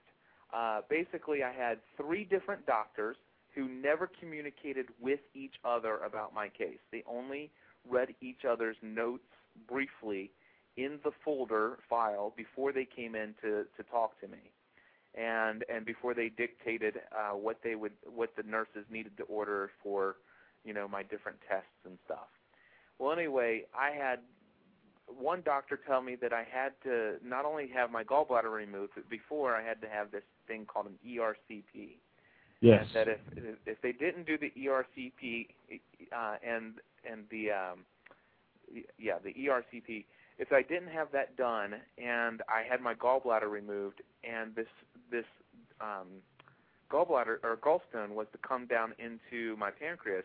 Speaker 5: Uh, basically, I had three different doctors who never communicated with each other about my case. They only read each other's notes briefly in the folder file before they came in to, to talk to me and and before they dictated uh, what they would what the nurses needed to order for you know my different tests and stuff. Well, anyway, I had one doctor tell me that I had to not only have my gallbladder removed, but before I had to have this thing called an ERCP.
Speaker 2: Yes.
Speaker 5: And that if if they didn't do the ERCP uh, and and the um, yeah the ERCP, if I didn't have that done and I had my gallbladder removed and this this um, gallbladder or gallstone was to come down into my pancreas,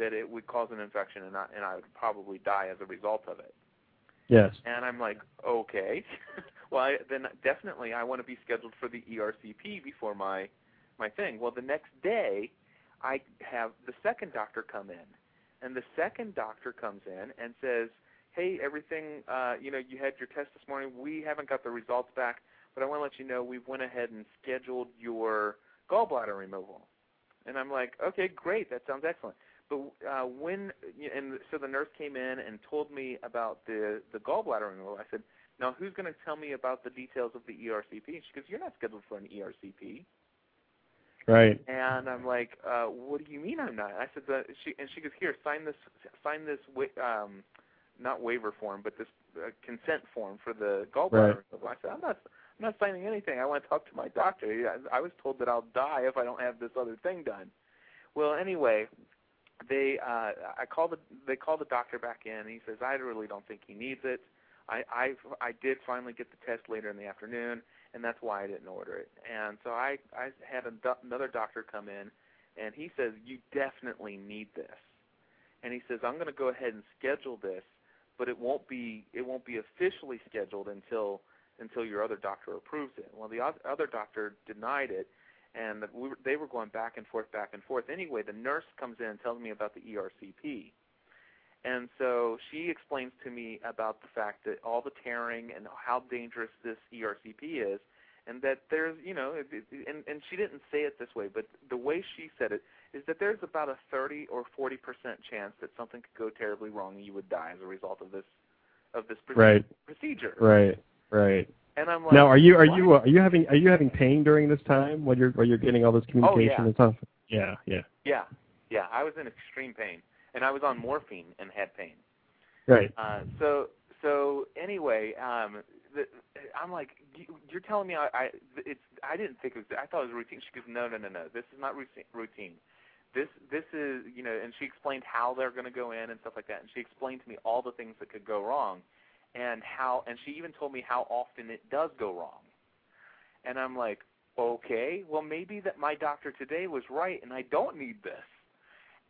Speaker 5: that it would cause an infection and I, and I would probably die as a result of it.
Speaker 2: Yes.
Speaker 5: And I'm like, okay, well I, then definitely I want to be scheduled for the ERCP before my my thing. Well, the next day I have the second doctor come in, and the second doctor comes in and says, hey, everything, uh, you know, you had your test this morning. We haven't got the results back, but I want to let you know we've went ahead and scheduled your gallbladder removal. And I'm like, okay, great, that sounds excellent. But uh, when and so the nurse came in and told me about the the gallbladder removal. I said, now who's going to tell me about the details of the ERCP? And she goes, you're not scheduled for an ERCP.
Speaker 2: Right.
Speaker 5: And I'm like, uh, what do you mean I'm not? I said, the, she and she goes, here, sign this, sign this, wa- um, not waiver form, but this uh, consent form for the gallbladder.
Speaker 2: Right.
Speaker 5: I said, I'm not, I'm not signing anything. I want to talk to my doctor. I was told that I'll die if I don't have this other thing done. Well, anyway, they, uh, I called the, they called the doctor back in. And he says, I really don't think he needs it. I, I, I did finally get the test later in the afternoon and that's why I didn't order it. And so I I had another doctor come in, and he says you definitely need this, and he says I'm going to go ahead and schedule this, but it won't be it won't be officially scheduled until until your other doctor approves it. Well, the oth- other doctor denied it, and that we were, they were going back and forth, back and forth. Anyway, the nurse comes in and tells me about the ERCP. And so she explains to me about the fact that all the tearing and how dangerous this ERCP is, and that there's, you know, it, it, and, and she didn't say it this way, but the way she said it is that there's about a 30 or 40 percent chance that something could go terribly wrong and you would die as a result of this of this proce-
Speaker 2: Right.
Speaker 5: procedure.
Speaker 2: Right. Right.
Speaker 5: And I'm like,
Speaker 2: Now, are you are
Speaker 5: what?
Speaker 2: you uh, are you having are you having pain during this time when you're when you're getting all this communication
Speaker 5: Oh, yeah.
Speaker 2: and stuff? Yeah. Yeah.
Speaker 5: Yeah, yeah. I was in extreme pain, and I was on morphine and had pain.
Speaker 2: Right.
Speaker 5: Uh, so so anyway, um, the, I'm like, you- you're telling me I, I it's I didn't think it was I thought it was routine. She goes, no no no no, this is not routine. routine. This this is you know, and she explained how they're going to go in and stuff like that, and she explained to me all the things that could go wrong, and how and she even told me how often it does go wrong, and I'm like, okay, well maybe that my doctor today was right, and I don't need this.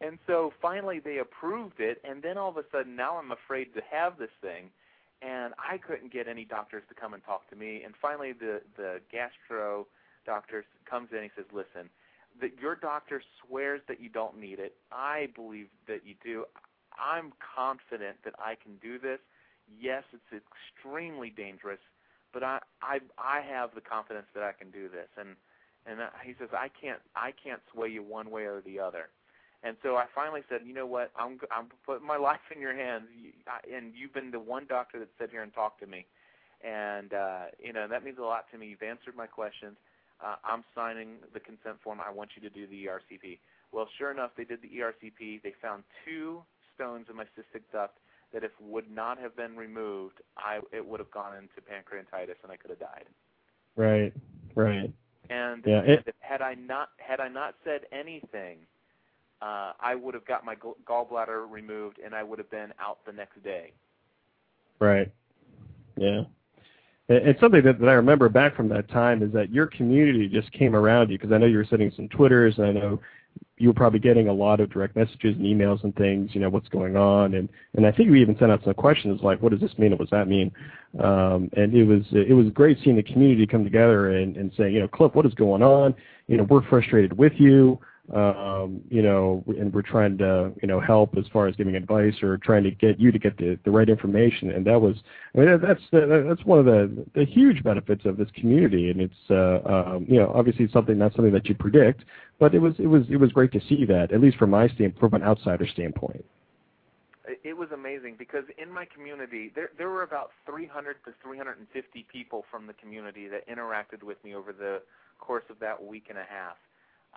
Speaker 5: And so finally they approved it, and then all of a sudden now I'm afraid to have this thing, and I couldn't get any doctors to come and talk to me. And finally the the gastro doctor comes in. And he says, "Listen, that your doctor swears that you don't need it. I believe that you do. I'm confident that I can do this. Yes, it's extremely dangerous, but I I I have the confidence that I can do this." And and he says, "I can't I can't sway you one way or the other." And so I finally said, you know what? I'm I'm putting my life in your hands, and you've been the one doctor that sat here and talked to me, and uh, you know that means a lot to me. You've answered my questions. Uh, I'm signing the consent form. I want you to do the ERCP. Well, sure enough, they did the ERCP. They found two stones in my cystic duct that, if would not have been removed, I it would have gone into pancreatitis, and I could have died.
Speaker 2: Right. Right.
Speaker 5: And
Speaker 2: Yeah, it-
Speaker 5: and had I not had I not said anything, uh, I would have got my gallbladder removed, and I would have been out the next day.
Speaker 2: Right. Yeah. And and something that, that I remember back from that time is that your community just came around you because I know you were sending some Twitters and I know you were probably getting a lot of direct messages and emails and things, you know, what's going on and and I think we even sent out some questions like what does this mean what does that mean? Um and it was it was great seeing the community come together and, and say, you know, Cliff, what is going on? You know, we're frustrated with you you know, and we're trying to, you know, help as far as giving advice or trying to get you to get the, the right information. And that was, I mean, that's that's one of the the huge benefits of this community. And it's, uh, um, you know, obviously it's something not something that you predict, but it was it was it was great to see that, at least from my stand, from an outsider standpoint.
Speaker 5: It- It was amazing because in my community, there there were about 300 to 350 people from the community that interacted with me over the course of that week and a half.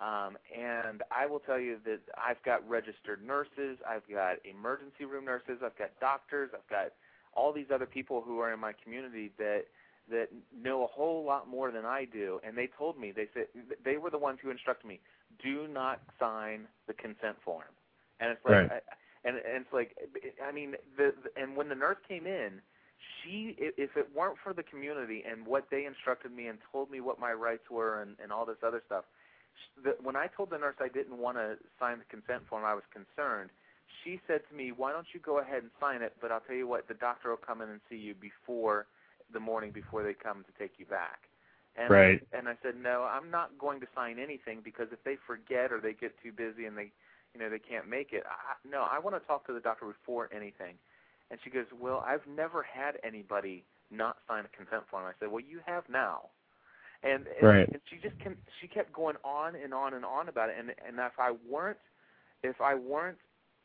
Speaker 5: Um, and I will tell you that I've got registered nurses, I've got emergency room nurses, I've got doctors, I've got all these other people who are in my community that that know a whole lot more than I do. And they told me they said they were the ones who instructed me, do not sign the consent form. And it's like,
Speaker 2: Right.
Speaker 5: I, and and it's like, I mean, the, the and when the nurse came in, she if it weren't for the community and what they instructed me and told me what my rights were and and all this other stuff the, when I told the nurse I didn't want to sign the consent form I was concerned she said to me why don't you go ahead and sign it but I'll tell you what the doctor will come in and see you before the morning before they come to take you back and
Speaker 2: Right.
Speaker 5: I, and I said no I'm not going to sign anything because if they forget or they get too busy and they you know they can't make it I, no I want to talk to the doctor before anything and she goes, "Well, I've never had anybody not sign a consent form." I said, "Well, you have now." And and,
Speaker 2: Right.
Speaker 5: and she just can, she kept going on and on and on about it. And and if I weren't if I weren't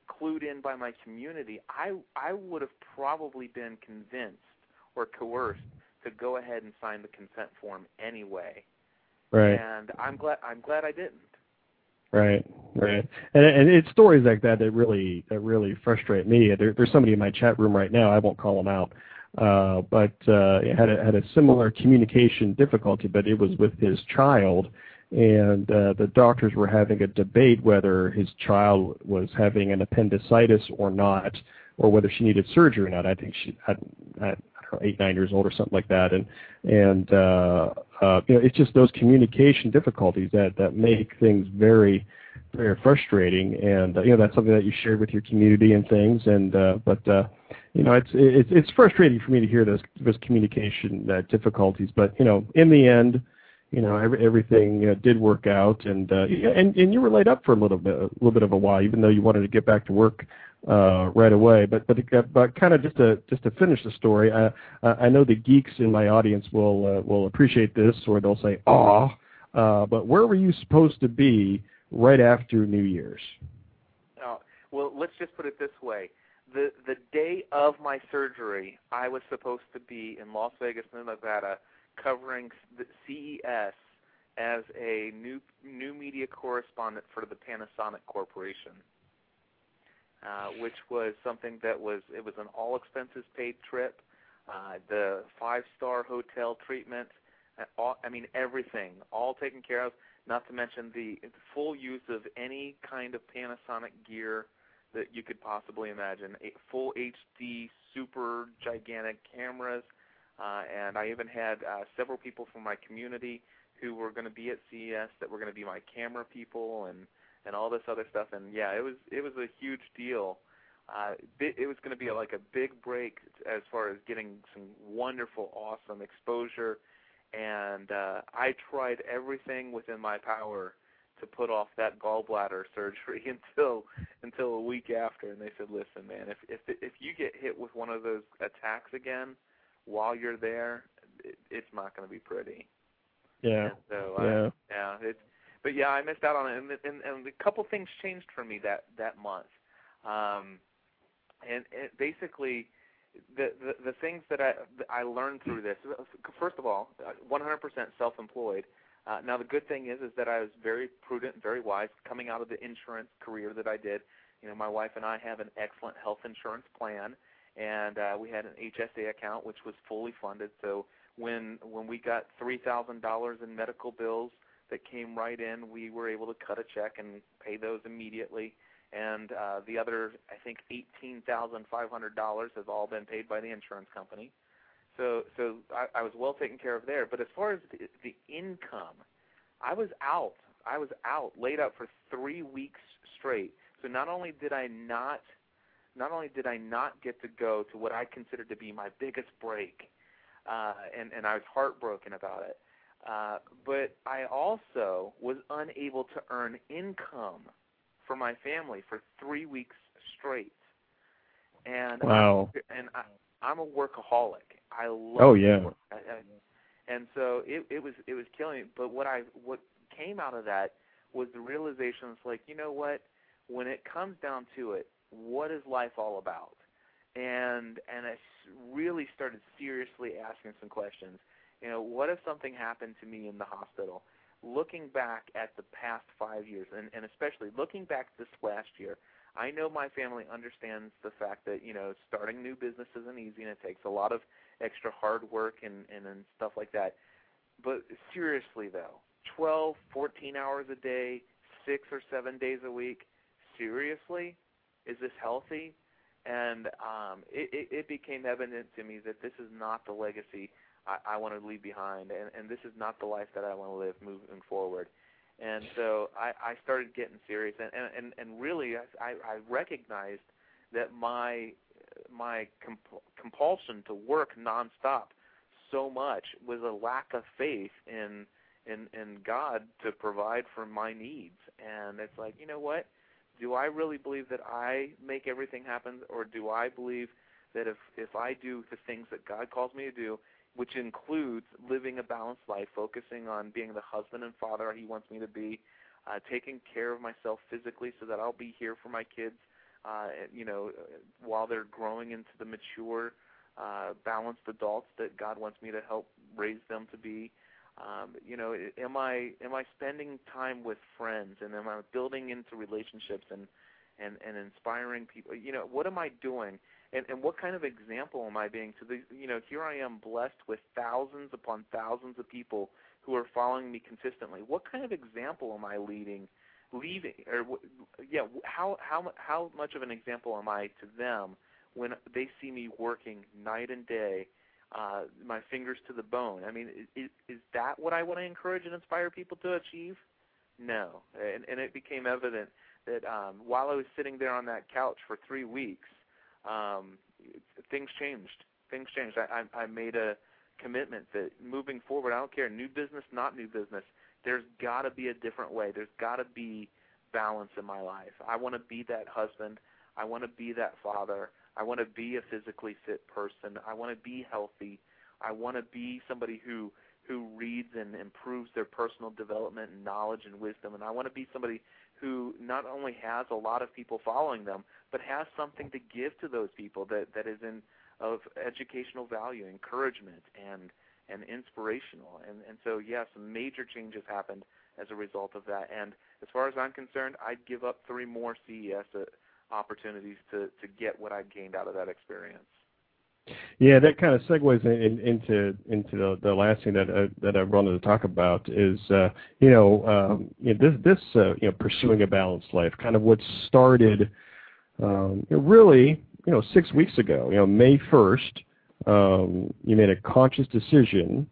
Speaker 5: clued in by my community, I I would have probably been convinced or coerced to go ahead and sign the consent form anyway.
Speaker 2: Right.
Speaker 5: And I'm glad I'm glad I didn't.
Speaker 2: Right, right, and and it's stories like that that really that really frustrate me. There, there's somebody in my chat room right now. I won't call them out, but uh, had a, had a similar communication difficulty, but it was with his child, and uh, the doctors were having a debate whether his child was having an appendicitis or not, or whether she needed surgery or not. I think she, I, I, eight nine years old or something like that, and and uh, uh, you know it's just those communication difficulties that that make things very very frustrating and uh, you know that's something that you shared with your community and things and uh, but uh, you know it's it's it's frustrating for me to hear those those communication uh, difficulties but you know in the end you know every, everything know, did work out and uh, and and you were laid up for a little bit a little bit of a while even though you wanted to get back to work uh, right away. But but but kind of just to just to finish the story, I I know the geeks in my audience will uh, will appreciate this, or they'll say, "Aw." Uh, but where were you supposed to be right after New Year's?
Speaker 5: Oh, well, let's just put it this way. The the day of my surgery, I was supposed to be in Las Vegas, Nevada, covering the CES as a new new media correspondent for the Panasonic Corporation, uh, which was something that was it was an all expenses paid trip, uh, the five star hotel treatment, uh, all, I mean everything, all taken care of. Not to mention the full use of any kind of Panasonic gear that you could possibly imagine. A full HD, super gigantic cameras, uh, and I even had uh, several people from my community who were going to be at CES that were going to be my camera people and and all this other stuff. And yeah, it was it was a huge deal. Uh, it it was going to be like a big break as far as getting some wonderful, awesome exposure. And uh, I tried everything within my power to put off that gallbladder surgery until until a week after. And they said, "Listen, man, if if if you get hit with one of those attacks again while you're there, it, it's not going to be pretty."
Speaker 2: Yeah.
Speaker 5: And so
Speaker 2: Yeah.
Speaker 5: uh, yeah, it's but yeah, I missed out on it, and and, and a couple things changed for me that that month, um, and it basically the, the things that I that I learned through this. First of all, 100% self-employed. Uh, now the good thing is is that I was very prudent and very wise coming out of the insurance career that I did. You know, my wife and I have an excellent health insurance plan, and uh, we had an HSA account which was fully funded. So when when we got three thousand dollars in medical bills that came right in, we were able to cut a check and pay those immediately. And uh, the other, I think, eighteen thousand five hundred dollars has all been paid by the insurance company. So so I, I was well taken care of there. But as far as the, the income, I was out. I was out, laid up for three weeks straight. So not only did I not not only did I not get to go to what I considered to be my biggest break, uh, and and I was heartbroken about it. Uh, but I also was unable to earn income for my family for three weeks straight. And
Speaker 2: Wow.
Speaker 5: and I, I'm a workaholic. I love
Speaker 2: Oh, yeah.
Speaker 5: work. I, I, and so it it was it was killing me. But what I what came out of that was the realization it's like you know what when it comes down to it, what is life all about? And and I really started seriously asking some questions. You know, what if something happened to me in the hospital? Looking back at the past five years, and, and especially looking back this last year, I know my family understands the fact that you know starting new business isn't easy and it takes a lot of extra hard work and and, and stuff like that. But seriously though, 12, 14 hours a day, six or seven days a week, seriously, is this healthy? and um, it, it, it became evident to me that this is not the legacy I, I want to leave behind, and, and this is not the life that I want to live moving forward. And so I, I started getting serious, and and and really I, I recognized that my my comp- compulsion to work nonstop so much was a lack of faith in in in God to provide for my needs. And it's like, you know what? Do I really believe that I make everything happen or do I believe that if if I do the things that God calls me to do, which includes living a balanced life, focusing on being the husband and father he wants me to be, uh, taking care of myself physically so that I'll be here for my kids, uh, you know, while they're growing into the mature, uh, balanced adults that God wants me to help raise them to be. Um, you know, am I am I spending time with friends and am I building into relationships and and and inspiring people? You know, what am I doing? And and what kind of example am I being to the you know, here I am blessed with thousands upon thousands of people who are following me consistently. What kind of example am I leading leaving or yeah, how how how much of an example am I to them when they see me working night and day uh, my fingers to the bone. I mean, is, is that what I want to encourage and inspire people to achieve? No, and, and it became evident that um, while I was sitting there on that couch for three weeks, um, things changed. Things changed. I, I, I made a commitment that moving forward, I don't care new business, not new business. There's got to be a different way. There's got to be balance in my life. I want to be that husband. I want to be that father. I want to be a physically fit person. I want to be healthy. I want to be somebody who who reads and improves their personal development and knowledge and wisdom. And I want to be somebody who not only has a lot of people following them, but has something to give to those people that that is in of educational value, encouragement, and and inspirational. And and so yes, major changes happened as a result of that. And as far as I'm concerned, I'd give up three more CES uh, opportunities to to get what I gained out of that experience.
Speaker 2: Yeah, that kind of segues in, into into the, the last thing that uh, that I wanted to talk about is uh, you know um, you know, this this uh, you know pursuing a balanced life, kind of what started um, really you know six weeks ago. You know May first, um, you made a conscious decision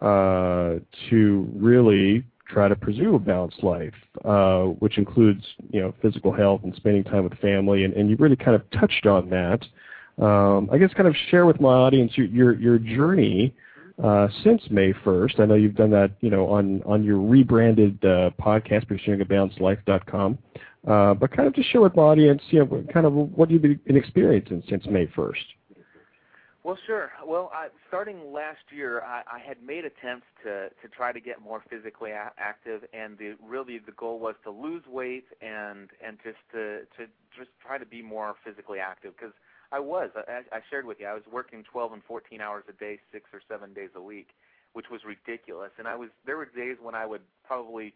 Speaker 2: uh, to really try to pursue a balanced life, uh, which includes you know physical health and spending time with family, and, and you really kind of touched on that. Um, I guess kind of share with my audience your your, your journey uh, since May 1st. I know you've done that you know on on your rebranded uh, podcast, pursuingabalancedlife.com. Uh, but kind of just share with my audience, you know, kind of what you've been experiencing since May 1st.
Speaker 5: Well, sure. Well, I, starting last year, I, I had made attempts to to try to get more physically a- active, and the really the goal was to lose weight and and just to to just try to be more physically active because I was. I, I shared with you, I was working 12 and 14 hours a day, six or seven days a week, which was ridiculous. And I was there were days when I would probably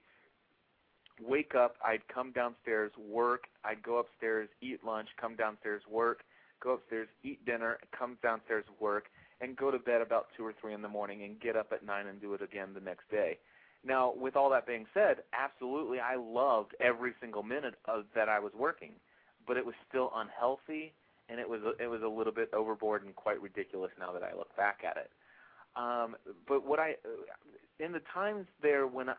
Speaker 5: wake up, I'd come downstairs, work, I'd go upstairs, eat lunch, come downstairs, work go upstairs, eat dinner, come downstairs, work, and go to bed about two or three in the morning, and get up at nine and do it again the next day. Now, with all that being said, absolutely, I loved every single minute of that I was working, but it was still unhealthy, and it was it was a little bit overboard and quite ridiculous now that I look back at it. Um, but what I, in the times there when I,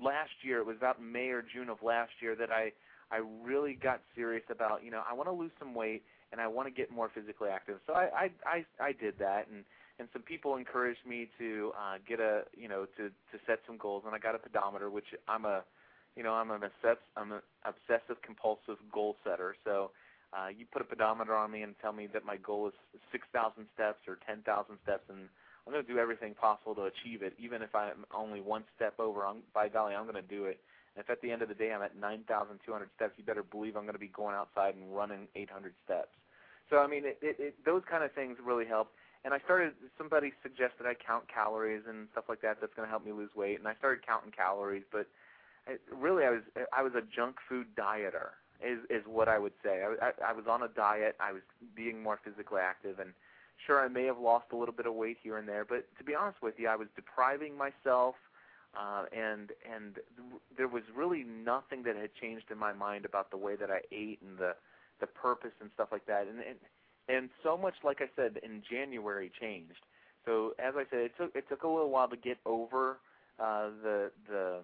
Speaker 5: last year, it was about May or June of last year that I I really got serious about you know I want to lose some weight and I want to get more physically active. So I I I, I did that, and and some people encouraged me to uh, get a you know to to set some goals, and I got a pedometer, which I'm a you know I'm an obsess I'm an obsessive compulsive goal setter. So uh, you put a pedometer on me and tell me that my goal is 6,000 steps or 10,000 steps, and I'm going to do everything possible to achieve it, even if I'm only one step over. I'm, by golly, I'm going to do it. And if at the end of the day I'm at 9,200 steps, you better believe I'm going to be going outside and running 800 steps. So I mean, it, it, it, those kind of things really help. And I started. Somebody suggested I count calories and stuff like that. That's going to help me lose weight. And I started counting calories, but I, really, I was I was a junk food dieter. Is is what I would say. I, I, I was on a diet. I was being more physically active, and sure, I may have lost a little bit of weight here and there. But to be honest with you, I was depriving myself. Uh, and and there was really nothing that had changed in my mind about the way that I ate and the the purpose and stuff like that. And and, and so much, like I said, in January changed. So as I said, it took it took a little while to get over uh, the the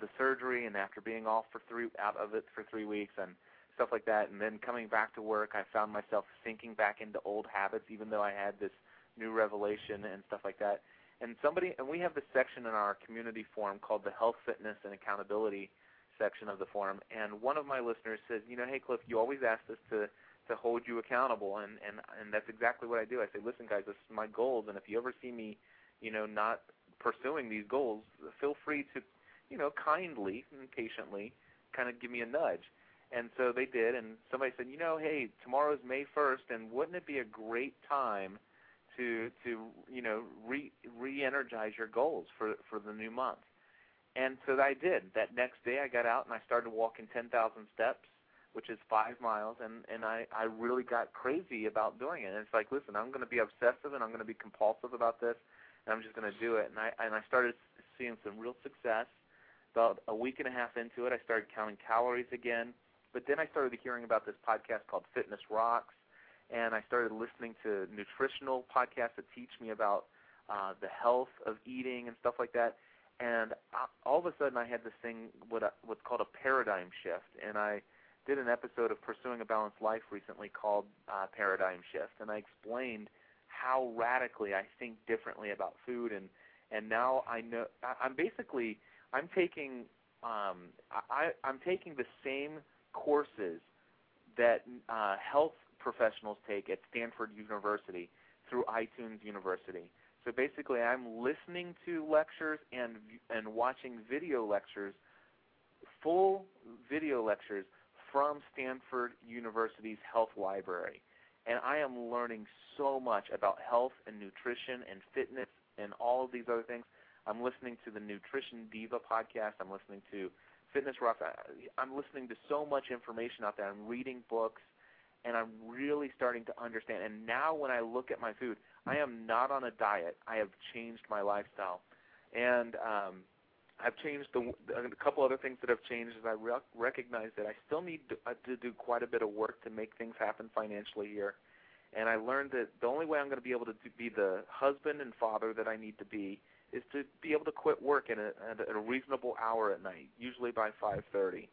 Speaker 5: the surgery, and after being off for three out of it for three weeks and stuff like that, and then coming back to work, I found myself sinking back into old habits, even though I had this new revelation and stuff like that. And somebody, and we have this section in our community forum called the Health, Fitness, and Accountability section of the forum. And one of my listeners says, you know, hey Cliff, you always ask us to to hold you accountable, and and and that's exactly what I do. I say, listen, guys, this is my goals, and if you ever see me, you know, not pursuing these goals, feel free to, you know, kindly and patiently kind of give me a nudge. And so they did, and somebody said, you know, hey, tomorrow's May 1st, and wouldn't it be a great time to to you know re re-energize your goals for for the new month? And so I did. That next day, I got out and I started walking 10,000 steps, which is five miles, and and I I really got crazy about doing it. And it's like, listen, I'm going to be obsessive and I'm going to be compulsive about this, and I'm just going to do it. And I and I started seeing some real success. About a week and a half into it, I started counting calories again. But then I started hearing about this podcast called Fitness Rocks, and I started listening to nutritional podcasts that teach me about uh, the health of eating and stuff like that. And I, all of a sudden, I had this thing, what I, what's called a paradigm shift, and I did an episode of Pursuing a Balanced Life recently called uh, Paradigm Shift, and I explained how radically I think differently about food, and and now I know I, I'm basically I'm taking um, I, I'm taking the same courses that uh, health professionals take at Stanford University through iTunes University. So basically, I'm listening to lectures and and watching video lectures, full video lectures from Stanford University's health library, and I am learning so much about health and nutrition and fitness and all of these other things. I'm listening to the Nutrition Diva podcast. I'm listening to Fitness Rocks. I, I'm listening to so much information out there. I'm reading books, and I'm really starting to understand. And now, when I look at my food, I am not on a diet. I have changed my lifestyle, and um, I've changed the a couple other things that have changed is I re- recognize that I still need to, uh, to do quite a bit of work to make things happen financially here. And I learned that the only way I'm going to be able to do, be the husband and father that I need to be is to be able to quit work at a, at a reasonable hour at night, usually by 5:30.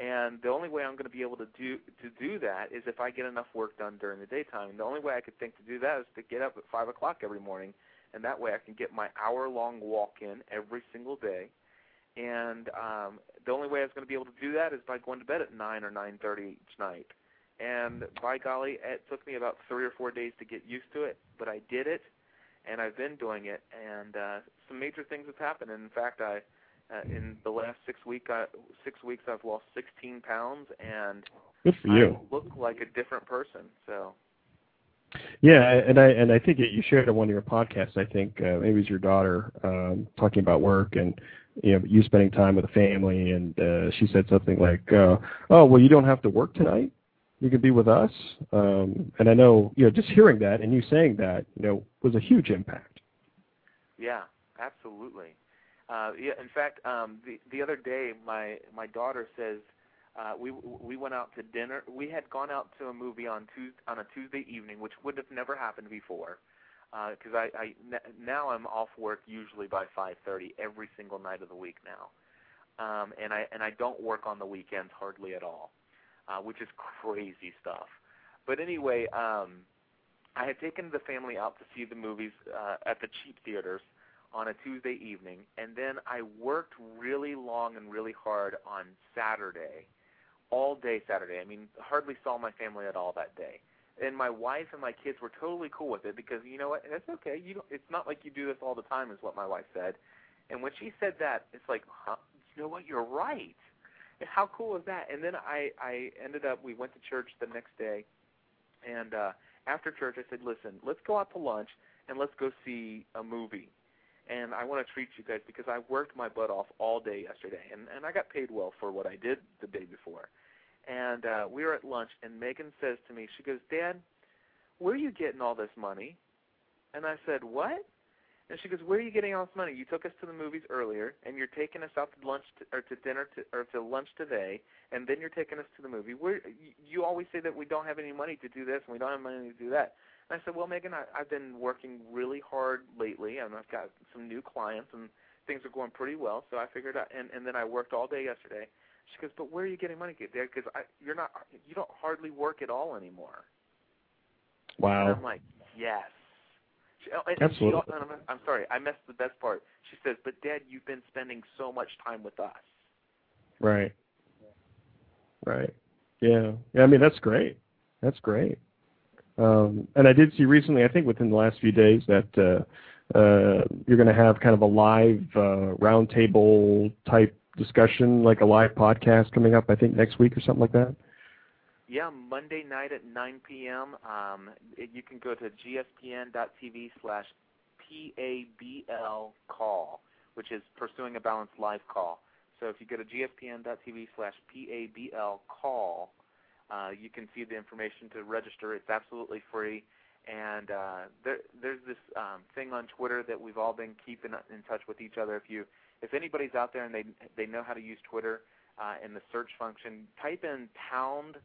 Speaker 5: And the only way I'm going to be able to do to do that is if I get enough work done during the daytime. And the only way I could think to do that is to get up at five o'clock every morning, and that way I can get my hour-long walk in every single day. And um, the only way I was going to be able to do that is by going to bed at nine or 9:30 each night. And by golly, it took me about three or four days to get used to it, but I did it and I've been doing it, and uh, some major things have happened. And in fact, I uh, in the last six week uh, six weeks I've lost 16 pounds, and
Speaker 2: good for you.
Speaker 5: I look like a different person. So.
Speaker 2: Yeah, and I and I think you shared on one of your podcasts. I think uh, maybe it was your daughter um, talking about work and you know you spending time with the family, and uh, she said something like, uh, "Oh, well, you don't have to work tonight." You could be with us. Um, and I know, you know, just hearing that and you saying that, you know, was a huge impact.
Speaker 5: Yeah, absolutely. Uh, yeah, in fact, um, the the other day, my my daughter says uh, we we went out to dinner. We had gone out to a movie on Tuesday, on a Tuesday evening, which would have never happened before, because uh, I, I now I'm off work usually by 5:30 every single night of the week now, um, and I and I don't work on the weekends hardly at all uh, which is crazy stuff. But anyway, um, I had taken the family out to see the movies uh, at the cheap theaters on a Tuesday evening, and then I worked really long and really hard on Saturday, all day Saturday. I mean, hardly saw my family at all that day. And my wife and my kids were totally cool with it because you know what? It's okay. You don't, it's not like you do this all the time, is what my wife said. And when she said that, it's like, huh? You know what? You're right how cool is that? And then I I ended up we went to church the next day, and uh, after church I said, listen, let's go out to lunch and let's go see a movie. And I want to treat you guys because I worked my butt off all day yesterday, and and I got paid well for what I did the day before. And uh, we were at lunch, and Megan says to me, she goes, Dad, where are you getting all this money? And I said, what? And she goes, "Where are you getting all this money? You took us to the movies earlier, and you're taking us out to lunch to, or to dinner to, or to lunch today, and then you're taking us to the movie. Where you, always say that we don't have any money to do this and we don't have money to do that." And I said, "Well, Megan, I, I've been working really hard lately, and I've got some new clients, and things are going pretty well. So I figured out, and and then I worked all day yesterday." She goes, "But where are you getting money, Dad? Because you're not, you don't hardly work at all anymore."
Speaker 2: Wow.
Speaker 5: And I'm like, yes. She, oh, and, and
Speaker 2: Absolutely.
Speaker 5: She, I'm, I'm sorry, I missed the best part. She says, but Dad, you've been spending so much time with us.
Speaker 2: Right. Right. Yeah. Yeah. I mean, that's great. That's great. Um, and I did see recently, I think within the last few days, that uh, uh, you're going to have kind of a live uh, roundtable type discussion, like a live podcast coming up. I think next week or something like that.
Speaker 5: Yeah, Monday night at 9 p.m. Um, you can go to gspn.tv slash PABL call, which is Pursuing a Balanced Life call. So if you go to gspn.tv slash PABL call, uh, you can see the information to register. It's absolutely free. And uh, there, there's this um, thing on Twitter that we've all been keeping in touch with each other. If you, if anybody's out there and they they know how to use Twitter uh, in the search function, type in pound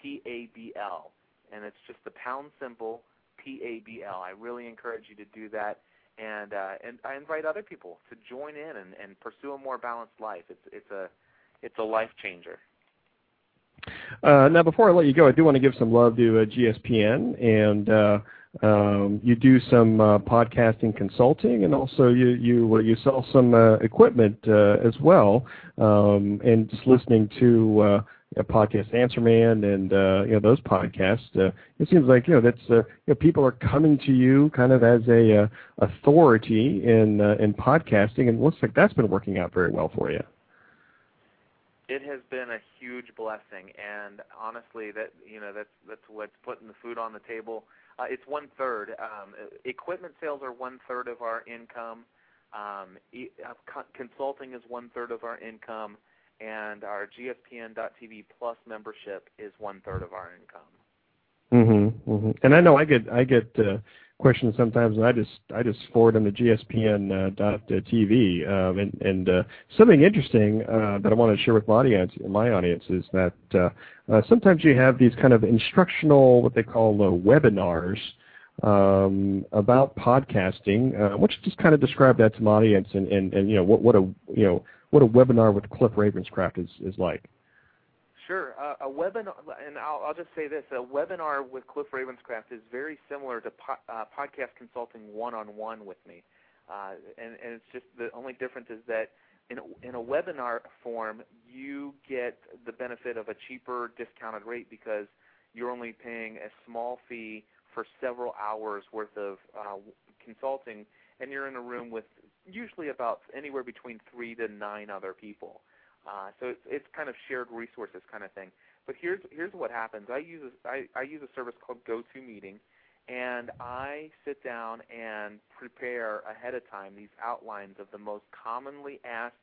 Speaker 5: P-A-B-L, and it's just the pound symbol P-A-B-L. I really encourage you to do that, and uh, and I invite other people to join in and, and pursue a more balanced life. It's it's a it's a life changer.
Speaker 2: Uh, now, before I let you go, I do want to give some love to uh, GSPN, and uh, um, you do some uh, podcasting consulting, and also you you you sell some uh, equipment uh, as well. Um, and just listening to uh, a podcast Answer Man and uh, you know those podcasts, uh, it seems like you know that's uh, you know people are coming to you kind of as a uh, authority in uh, in podcasting, and it looks like that's been working out very well for you.
Speaker 5: It has been a huge blessing, and honestly, that you know that's that's what's putting the food on the table. Uh, it's one third. Um, equipment sales are one third of our income. Um, e- uh, co- consulting is one third of our income, and our GSPN.TV Plus membership is one third of our income.
Speaker 2: Mm-hmm, mm-hmm. And I know I get I get uh, questions sometimes, and I just I just forward them to GSPN uh. Um, and and uh, something interesting uh, that I want to share with my audience, my audience, is that uh, uh, sometimes you have these kind of instructional, what they call uh, webinars um, about podcasting. Uh, why don't you just kind of describe that to my audience, and, and, and you know what what a you know what a webinar with Cliff Ravenscraft is is like.
Speaker 5: Sure. Uh, a webinar, and I'll, I'll just say this: a webinar with Cliff Ravenscraft is very similar to po- uh, podcast consulting one-on-one with me, uh, and, and it's just the only difference is that in a, in a webinar form, you get the benefit of a cheaper, discounted rate because you're only paying a small fee for several hours worth of uh, consulting, and you're in a room with usually about anywhere between three to nine other people. Uh, so it's it's kind of shared resources kind of thing. But here's here's what happens. I use a, I, I use a service called GoToMeeting, and I sit down and prepare ahead of time these outlines of the most commonly asked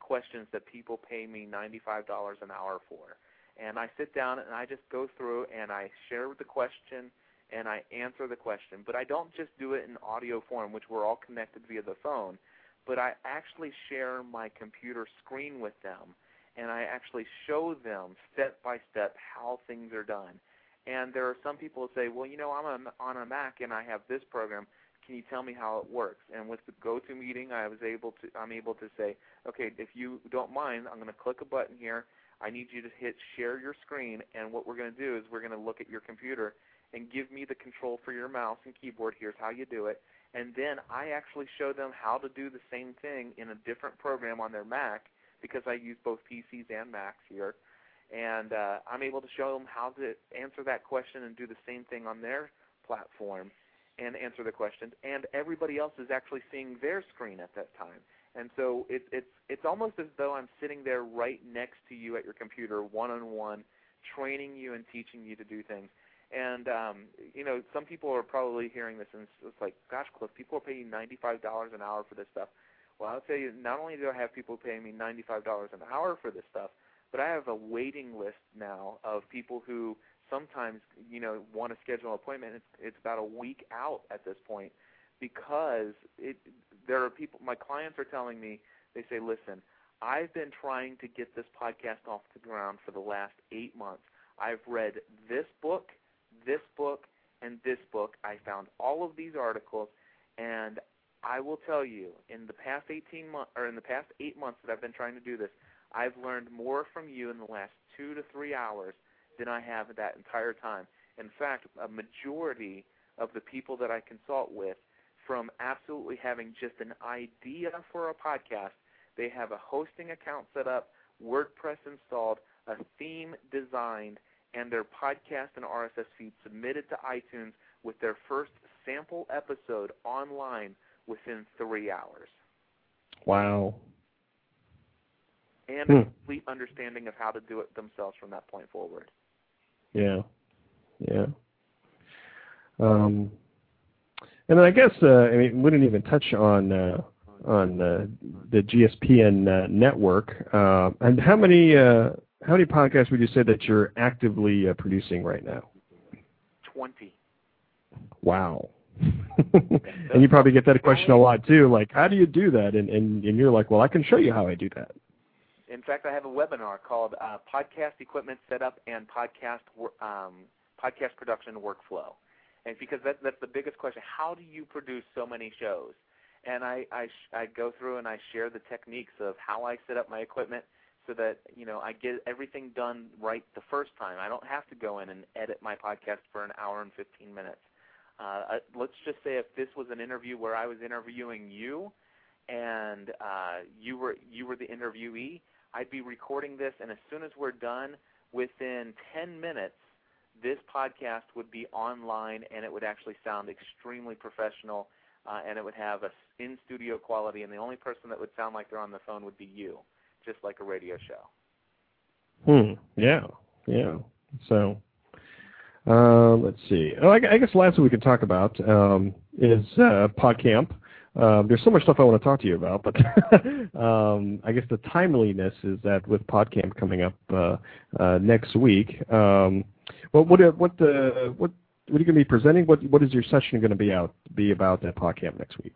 Speaker 5: questions that people pay me $95 an hour for. And I sit down and I just go through and I share the question and I answer the question. But I don't just do it in audio form, which we're all connected via the phone but I actually share my computer screen with them and I actually show them step by step how things are done. And there are some people who say, well, you know, I'm on, a Mac and I have this program. Can you tell me how it works? And with the GoToMeeting, I was able to, I'm able to say, okay, if you don't mind, I'm going to click a button here. I need you to hit share your screen, and what we're going to do is we're going to look at your computer and give me the control for your mouse and keyboard. Here's how you do it and then I actually show them how to do the same thing in a different program on their Mac because I use both PCs and Macs here, and uh, I'm able to show them how to answer that question and do the same thing on their platform and answer the questions. And everybody else is actually seeing their screen at that time. And so it, it's it's almost as though I'm sitting there right next to you at your computer, one on one, training you and teaching you to do things. And um, you know, some people are probably hearing this and it's, like, gosh, Cliff, people are paying ninety-five dollars an hour for this stuff. Well, I'll tell you, not only do I have people paying me ninety-five dollars an hour for this stuff, but I have a waiting list now of people who sometimes, you know, want to schedule an appointment. It's, it's about a week out at this point because it there are people my clients are telling me they say listen I've been trying to get this podcast off the ground for the last 8 months I've read this book this book and this book I found all of these articles and I will tell you in the past 18 months or in the past 8 months that I've been trying to do this I've learned more from you in the last 2 to 3 hours than I have that entire time in fact a majority of the people that I consult with from absolutely having just an idea for a podcast. They have a hosting account set up, WordPress installed, a theme designed, and their podcast and RSS feed submitted to iTunes with their first sample episode online within three hours.
Speaker 2: Wow.
Speaker 5: And
Speaker 2: Hmm.
Speaker 5: a complete understanding of how to do it themselves from that point forward.
Speaker 2: Yeah. Yeah. Um, and then I guess uh, I mean we didn't even touch on uh, on uh, the GSPN uh, network. Uh, and how many uh, how many podcasts would you say that you're actively uh, producing right now?
Speaker 5: 20.
Speaker 2: Wow. and you probably get that question a lot too. Like, how do you do that? And, and and you're like, well, I can show you how I do that.
Speaker 5: In fact, I have a webinar called uh, "Podcast Equipment Setup and Podcast um, Podcast Production Workflow," and because that, that's the biggest question: How do you produce so many shows? And I I, sh- I go through and I share the techniques of how I set up my equipment so that you know I get everything done right the first time. I don't have to go in and edit my podcast for an hour and 15 minutes. Uh, let's just say if this was an interview where I was interviewing you, and uh, you were you were the interviewee, I'd be recording this, and as soon as we're done, within 10 minutes, this podcast would be online, and it would actually sound extremely professional, uh, and it would have a in-studio quality, and the only person that would sound like they're on the phone would be you, just like a radio show.
Speaker 2: Hmm. Yeah. Yeah. So, uh, let's see. Oh, I, I guess last thing we could talk about um, is uh, PodCamp. Um, there's so much stuff I want to talk to you about, but um, I guess the timeliness is that with PodCamp coming up uh, uh, next week. Um, what what uh, what the what what are you going to be presenting? What what is your session going to be out be about at PodCamp next week?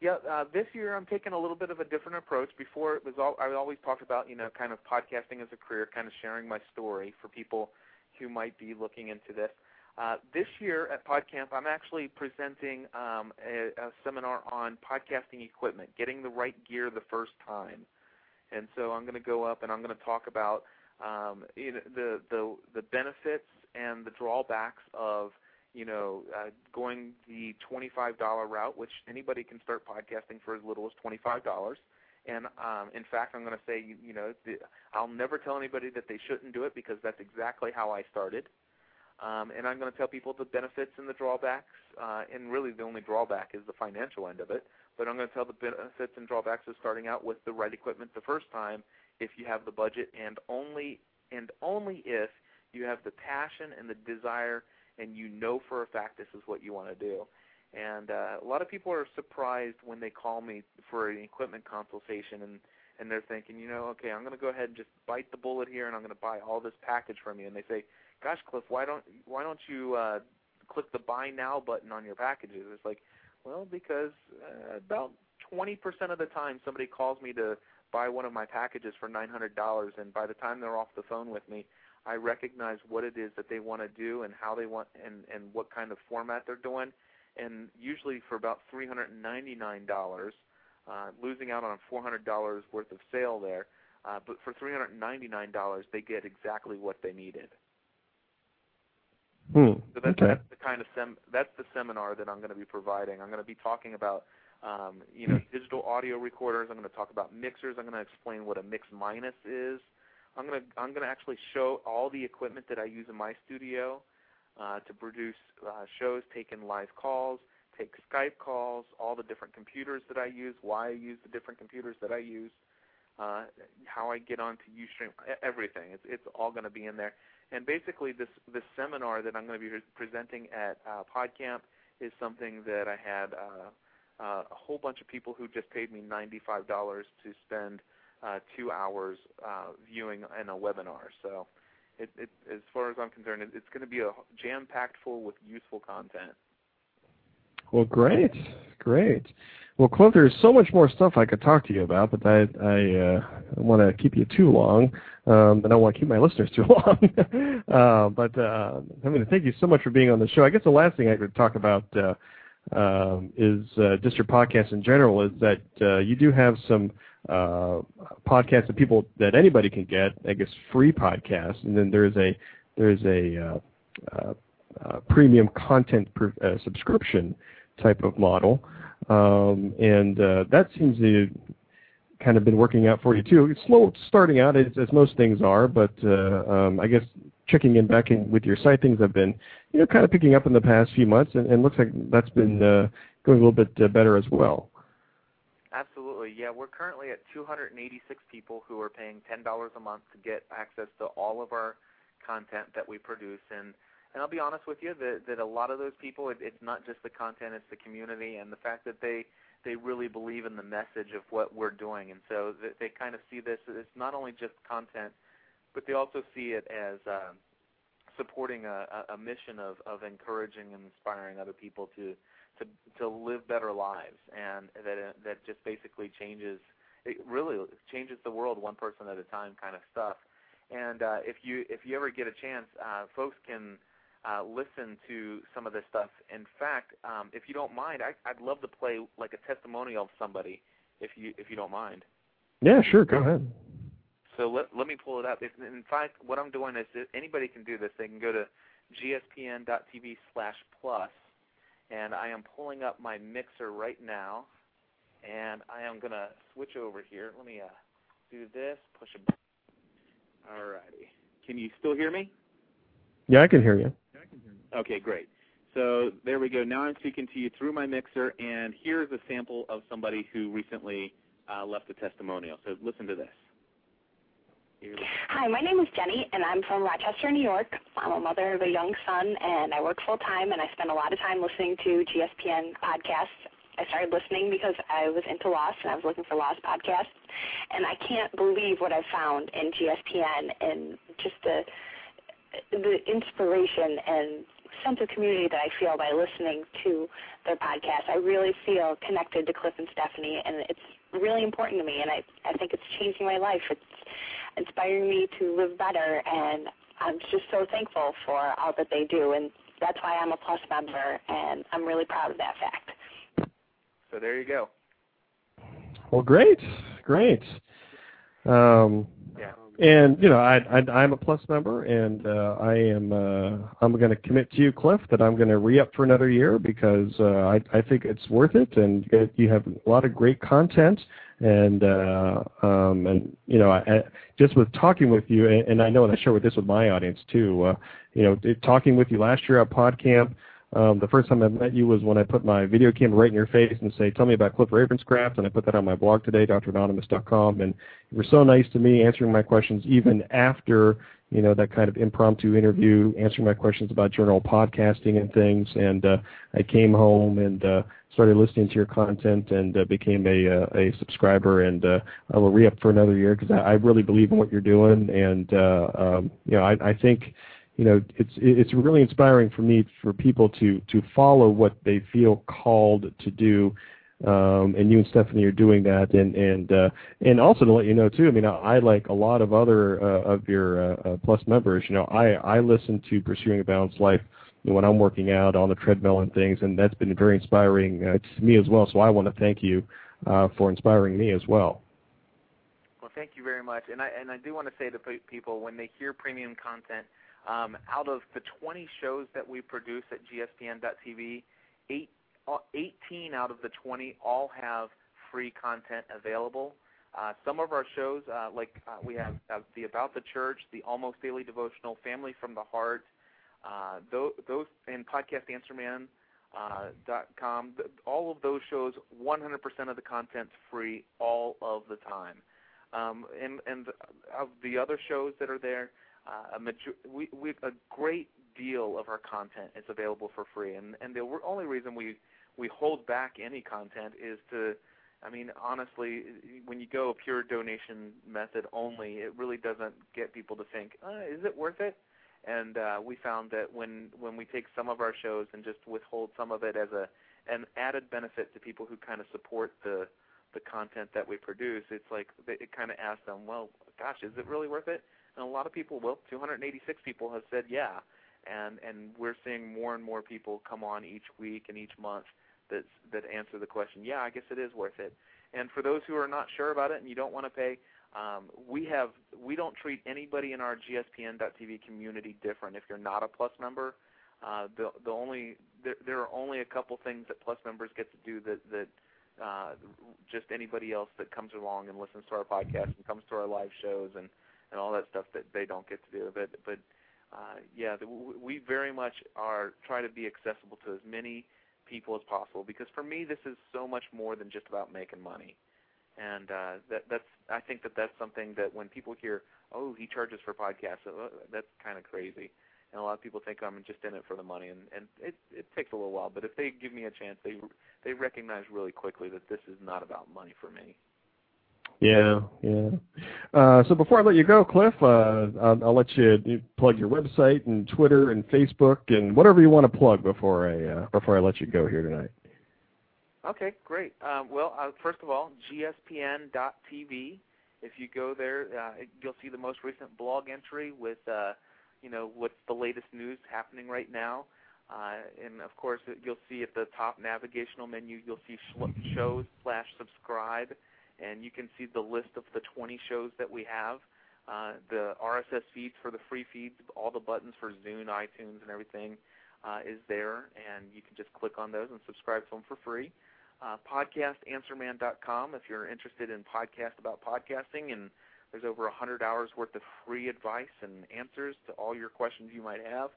Speaker 5: Yeah, uh, this year I'm taking a little bit of a different approach. Before it was all I always talked about, you know, kind of podcasting as a career, kind of sharing my story for people who might be looking into this. Uh, this year at PodCamp, I'm actually presenting um, a, a seminar on podcasting equipment, getting the right gear the first time. And so I'm going to go up and I'm going to talk about um, you know, the the the benefits and the drawbacks of you know, uh, going the $25 route, which anybody can start podcasting for as little as $25. And um, in fact, I'm going to say, you, you know, the, I'll never tell anybody that they shouldn't do it because that's exactly how I started. Um, and I'm going to tell people the benefits and the drawbacks. Uh, and really, the only drawback is the financial end of it. But I'm going to tell the benefits and drawbacks of starting out with the right equipment the first time, if you have the budget, and only and only if you have the passion and the desire and you know for a fact this is what you want to do. And uh, a lot of people are surprised when they call me for an equipment consultation and and they're thinking, you know, okay, I'm going to go ahead and just bite the bullet here and I'm going to buy all this package from you. And they say, "Gosh, Cliff, why don't why don't you uh, click the buy now button on your packages?" It's like, well, because uh, about 20% of the time somebody calls me to buy one of my packages for $900 and by the time they're off the phone with me, I recognize what it is that they want to do and how they want and and what kind of format they're doing. And usually for about three hundred and ninety nine dollars, uh, losing out on four hundred dollars worth of sale there. Uh, but for three hundred and ninety nine dollars, they get exactly what they needed.
Speaker 2: Hmm.
Speaker 5: So that's,
Speaker 2: okay.
Speaker 5: that's the kind of sem- that's the seminar that I'm going to be providing. I'm going to be talking about um, you know digital audio recorders. I'm going to talk about mixers. I'm going to explain what a mix minus is. I'm to I'm to actually show all the equipment that I use in my studio uh, to produce uh, shows, take in live calls, take Skype calls, all the different computers that I use, why I use the different computers that I use, uh, how I get onto UStream, everything. It's, it's all going to be in there. And basically, this this seminar that I'm going to be re- presenting at uh, PodCamp is something that I had uh, uh, a whole bunch of people who just paid me $95 to spend two hours uh, viewing in a webinar. So, it, it, as far as I'm concerned, it, it's going to be a jam-packed full with useful content.
Speaker 2: Well, great, great. Well, Cliff, there's so much more stuff I could talk to you about, but I I uh, want to keep you too long, um, and I want to keep my listeners too long. uh, but uh, I mean, thank you so much for being on the show. I guess the last thing I could talk about uh, um, is uh, just your podcast in general. Is that uh, you do have some uh, podcasts that people that anybody can get, I guess, free podcasts, and then there's a there's a uh, uh, uh, premium content per, uh, subscription type of model, um, and uh, that seems to kind of been working out for you too. It's slow starting out as, as most things are, but um, I guess checking in back in with your site, things have been you know kind of picking up in the past few months, and, and looks like that's been going a little bit better as well.
Speaker 5: Absolutely, yeah. We're currently at 286 people who are paying $10 a month to get access to all of our content that we produce, and and I'll be honest with you that that a lot of those people, it, it's not just the content, it's the community and the fact that they they really believe in the message of what we're doing, and so they, they kind of see this. It's not only just content, but they also see it as uh, supporting a, a mission of of encouraging and inspiring other people to to to live better lives, and that that just basically changes. It really changes the world one person at a time, kind of stuff. And uh, if you if you ever get a chance, uh, folks can uh, listen to some of this stuff. In fact, um, if you don't mind, I, I'd love to play like a testimonial of somebody, if you if you don't mind.
Speaker 2: Yeah, sure. Go ahead.
Speaker 5: So let let me pull it up. If, in fact, what I'm doing is anybody can do this. They can go to gspn.tv slash plus, and I am pulling up my mixer right now, and I am gonna switch over here. Let me uh, do this. Push a button. Alrighty. Can you still hear me?
Speaker 2: Yeah, I can hear you.
Speaker 5: Okay, great. So there we go. Now I'm speaking to you through my mixer, and here's a sample of somebody who recently uh, left a testimonial. So listen to this.
Speaker 6: Hi, my name is Jenny, and I'm from Rochester, New York. I'm a mother of a young son, and I work full time, and I spend a lot of time listening to GSPN podcasts. I started listening because I was into Lost, and I was looking for Lost podcasts, and I can't believe what I found in GSPN and just the the inspiration and sense of community that I feel by listening to their podcast. I really feel connected to Cliff and Stephanie, and it's really important to me, and I, I think it's changing my life. It's inspiring me to live better, and I'm just so thankful for all that they do, and that's why I'm a Plus member, and I'm really proud of that fact.
Speaker 5: So there you go.
Speaker 2: Well, great, great. Um,
Speaker 5: Yeah.
Speaker 2: and you know, I, I I'm a Plus member, and uh, I am uh, I'm going to commit to you, Cliff, that I'm going to re up for another year because uh, I I think it's worth it, and it, you have a lot of great content, and uh, um, and you know, I, I, just with talking with you, and, and I know, and I share with this with my audience too. Uh, you know, talking with you last year at PodCamp. Um, the first time I met you was when I put my video camera right in your face and say, "Tell me about Cliff Ravenscraft," and I put that on my blog today, dranonymous.com. And you were so nice to me, answering my questions even after you know that kind of impromptu interview, answering my questions about journal podcasting and things. And uh, I came home and uh, started listening to your content and uh, became a uh, a subscriber. And uh, I will re up for another year because I, I really believe in what you're doing. And uh, um, you know, I, I think you know, it's it's really inspiring for me for people to to follow what they feel called to do. Um, and you and Stephanie are doing that, and and uh, and also to let you know too. I mean, I, I like a lot of other uh, of your uh, uh, Plus members. You know, I I listen to Pursuing a Balanced Life when I'm working out on the treadmill and things, and that's been very inspiring uh, to me as well. So I want to thank you uh, for inspiring me as well.
Speaker 5: Well, thank you very much. And I and I do want to say to people when they hear premium content, um, out of the 20 shows that we produce at GSPN.TV, eight, uh, 18 out of the 20 all have free content available. Uh, some of our shows, uh, like uh, we have the About the Church, the Almost Daily Devotional, Family from the Heart, uh, those, those and Podcast Answer Man. Uh, All of those shows, 100% of the content's free all of the time. Um, and and of the other shows that are there, uh, a major- we, we a great deal of our content is available for free, and and the only reason we we hold back any content is to, I mean, honestly, when you go a pure donation method only, it really doesn't get people to think, uh, is it worth it? And uh, we found that when when we take some of our shows and just withhold some of it as a an added benefit to people who kind of support the the content that we produce. It's like it kind of asks them, well, gosh, is it really worth it? And a lot of people, well, 286 people have said yeah, and and we're seeing more and more people come on each week and each month that that answer the question, yeah, I guess it is worth it. And for those who are not sure about it and you don't want to pay, um, we have we don't treat anybody in our GSPN.TV community different. If you're not a Plus member, uh, the the only there, there are only a couple things that Plus members get to do that that uh, just anybody else that comes along and listens to our podcast and comes to our live shows and and all that stuff that they don't get to do. But but uh, yeah, the, we very much are try to be accessible to as many people as possible because for me this is so much more than just about making money. And uh, that that's I think that that's something that when people hear, oh, he charges for podcasts, uh, that's kind of crazy. And a lot of people think I'm just in it for the money, and and it it takes a little while. But if they give me a chance, they they recognize really quickly that this is not about money for me.
Speaker 2: Yeah, yeah. Uh, so before I let you go, Cliff, uh, I'll, I'll let you plug your website and Twitter and Facebook and whatever you want to plug before I uh, before I let you go here tonight.
Speaker 5: Okay, great. Um, well, uh, first of all, gspn.tv. If you go there, uh, you'll see the most recent blog entry with, uh, you know, what's the latest news happening right now. Uh, and of course, you'll see at the top navigational menu, you'll see sh- shows slash subscribe and you can see the list of the 20 shows that we have. Uh, the RSS feeds for the free feeds, all the buttons for Zune, iTunes, and everything uh, is there, and you can just click on those and subscribe to them for free. Uh, podcastanswerman.com if you're interested in podcast about podcasting, and there's over 100 hours worth of free advice and answers to all your questions you might have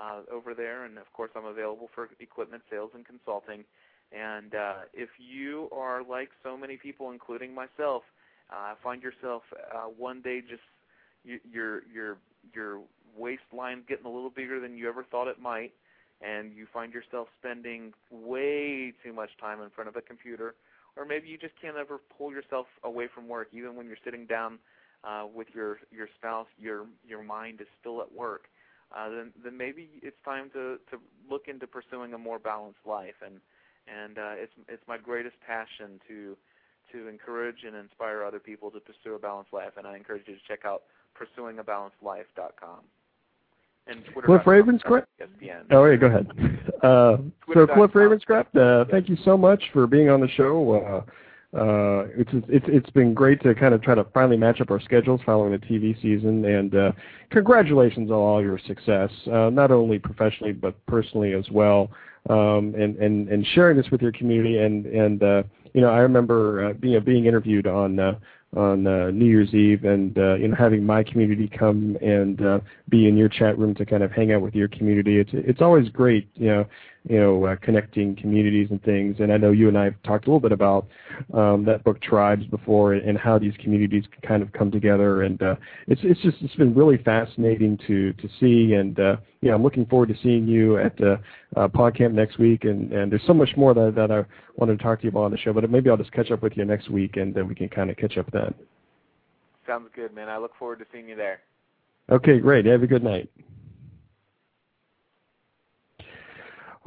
Speaker 5: uh, over there. And of course, I'm available for equipment sales and consulting. And uh, if you are like so many people, including myself, uh, find yourself uh, one day just you, your your your waistline getting a little bigger than you ever thought it might, and you find yourself spending way too much time in front of a computer, or maybe you just can't ever pull yourself away from work, even when you're sitting down uh, with your your spouse, your your mind is still at work. Uh, then then maybe it's time to to look into pursuing a more balanced life and and uh, it's it's my greatest passion to to encourage and inspire other people to pursue a balanced life. And I encourage you to check out pursuingabalancedlife.com.
Speaker 2: Cliff Ravenscraft. Oh, yeah, go ahead. Uh, so Cliff Ravenscraft, uh, thank you so much for being on the show. Uh, uh, it's it's it's been great to kind of try to finally match up our schedules following the TV season, and uh, congratulations on all your success, uh, not only professionally but personally as well um, and, and, and sharing this with your community. And, and uh, you know, I remember uh, being, being interviewed on uh, on uh, New Year's Eve, and uh, you know, having my community come and uh, be in your chat room to kind of hang out with your community. It's it's always great, you know, you know, uh, connecting communities and things. And I know you and I have talked a little bit about um, that book Tribes before, and how these communities can kind of come together. And uh, it's it's just it's been really fascinating to to see. And uh, yeah, I'm looking forward to seeing you at uh, uh, PodCamp next week. And and there's so much more that that I wanted to talk to you about on the show. But maybe I'll just catch up with you next week, and then we can kind of catch up then.
Speaker 5: Sounds good, man. I look forward to seeing you there.
Speaker 2: Okay, great. Have a good night.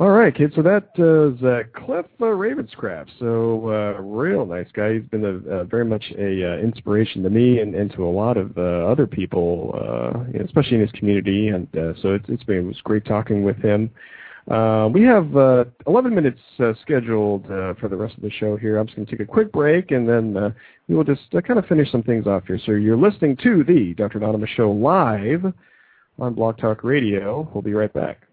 Speaker 2: All right, kids. So that is uh, Cliff uh, Ravenscraft. So uh, real nice guy. He's been a, a very much a uh, inspiration to me and, and to a lot of uh, other people, uh, especially in his community. And uh, so it's, it's been it was great talking with him. Uh, we have uh, 11 minutes uh, scheduled uh, for the rest of the show here. I'm just going to take a quick break, and then uh, we will just uh, kind of finish some things off here. So you're listening to the Dr. Anonymous Show live on Blog Talk Radio. We'll be right back.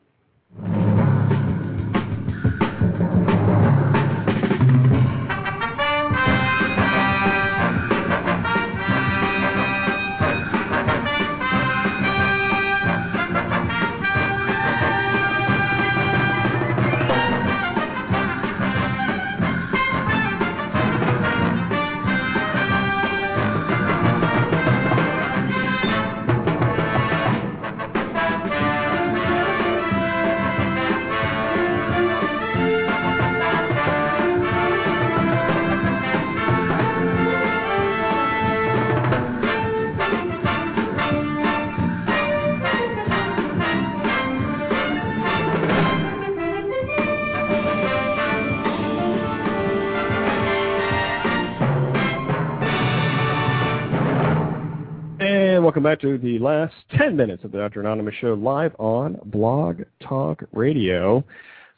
Speaker 2: To the last 10 minutes of the Dr. Anonymous Show live on Blog Talk Radio.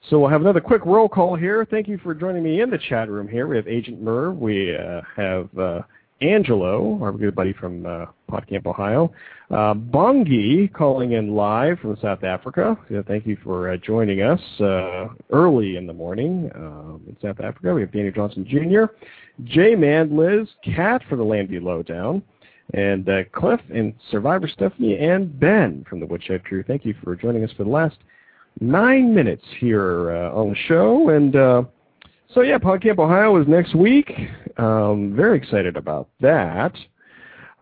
Speaker 2: So we'll have another quick roll call here. Thank you for joining me in the chat room here. We have Agent Merv. We uh, have uh, Angelo, our good buddy from uh, PodCamp, Ohio. Uh, Bongi calling in live from South Africa. Yeah, thank you for uh, joining us uh, early in the morning um, in South Africa. We have Danny Johnson Jr., J-Man, Liz, Cat for the Landview Lowdown, and uh, Cliff and Survivor Stephanie and Ben from the Woodshed Crew. Thank you for joining us for the last nine minutes here uh, on the show. And uh, so, yeah, PodCamp Ohio is next week. Um, very excited about that.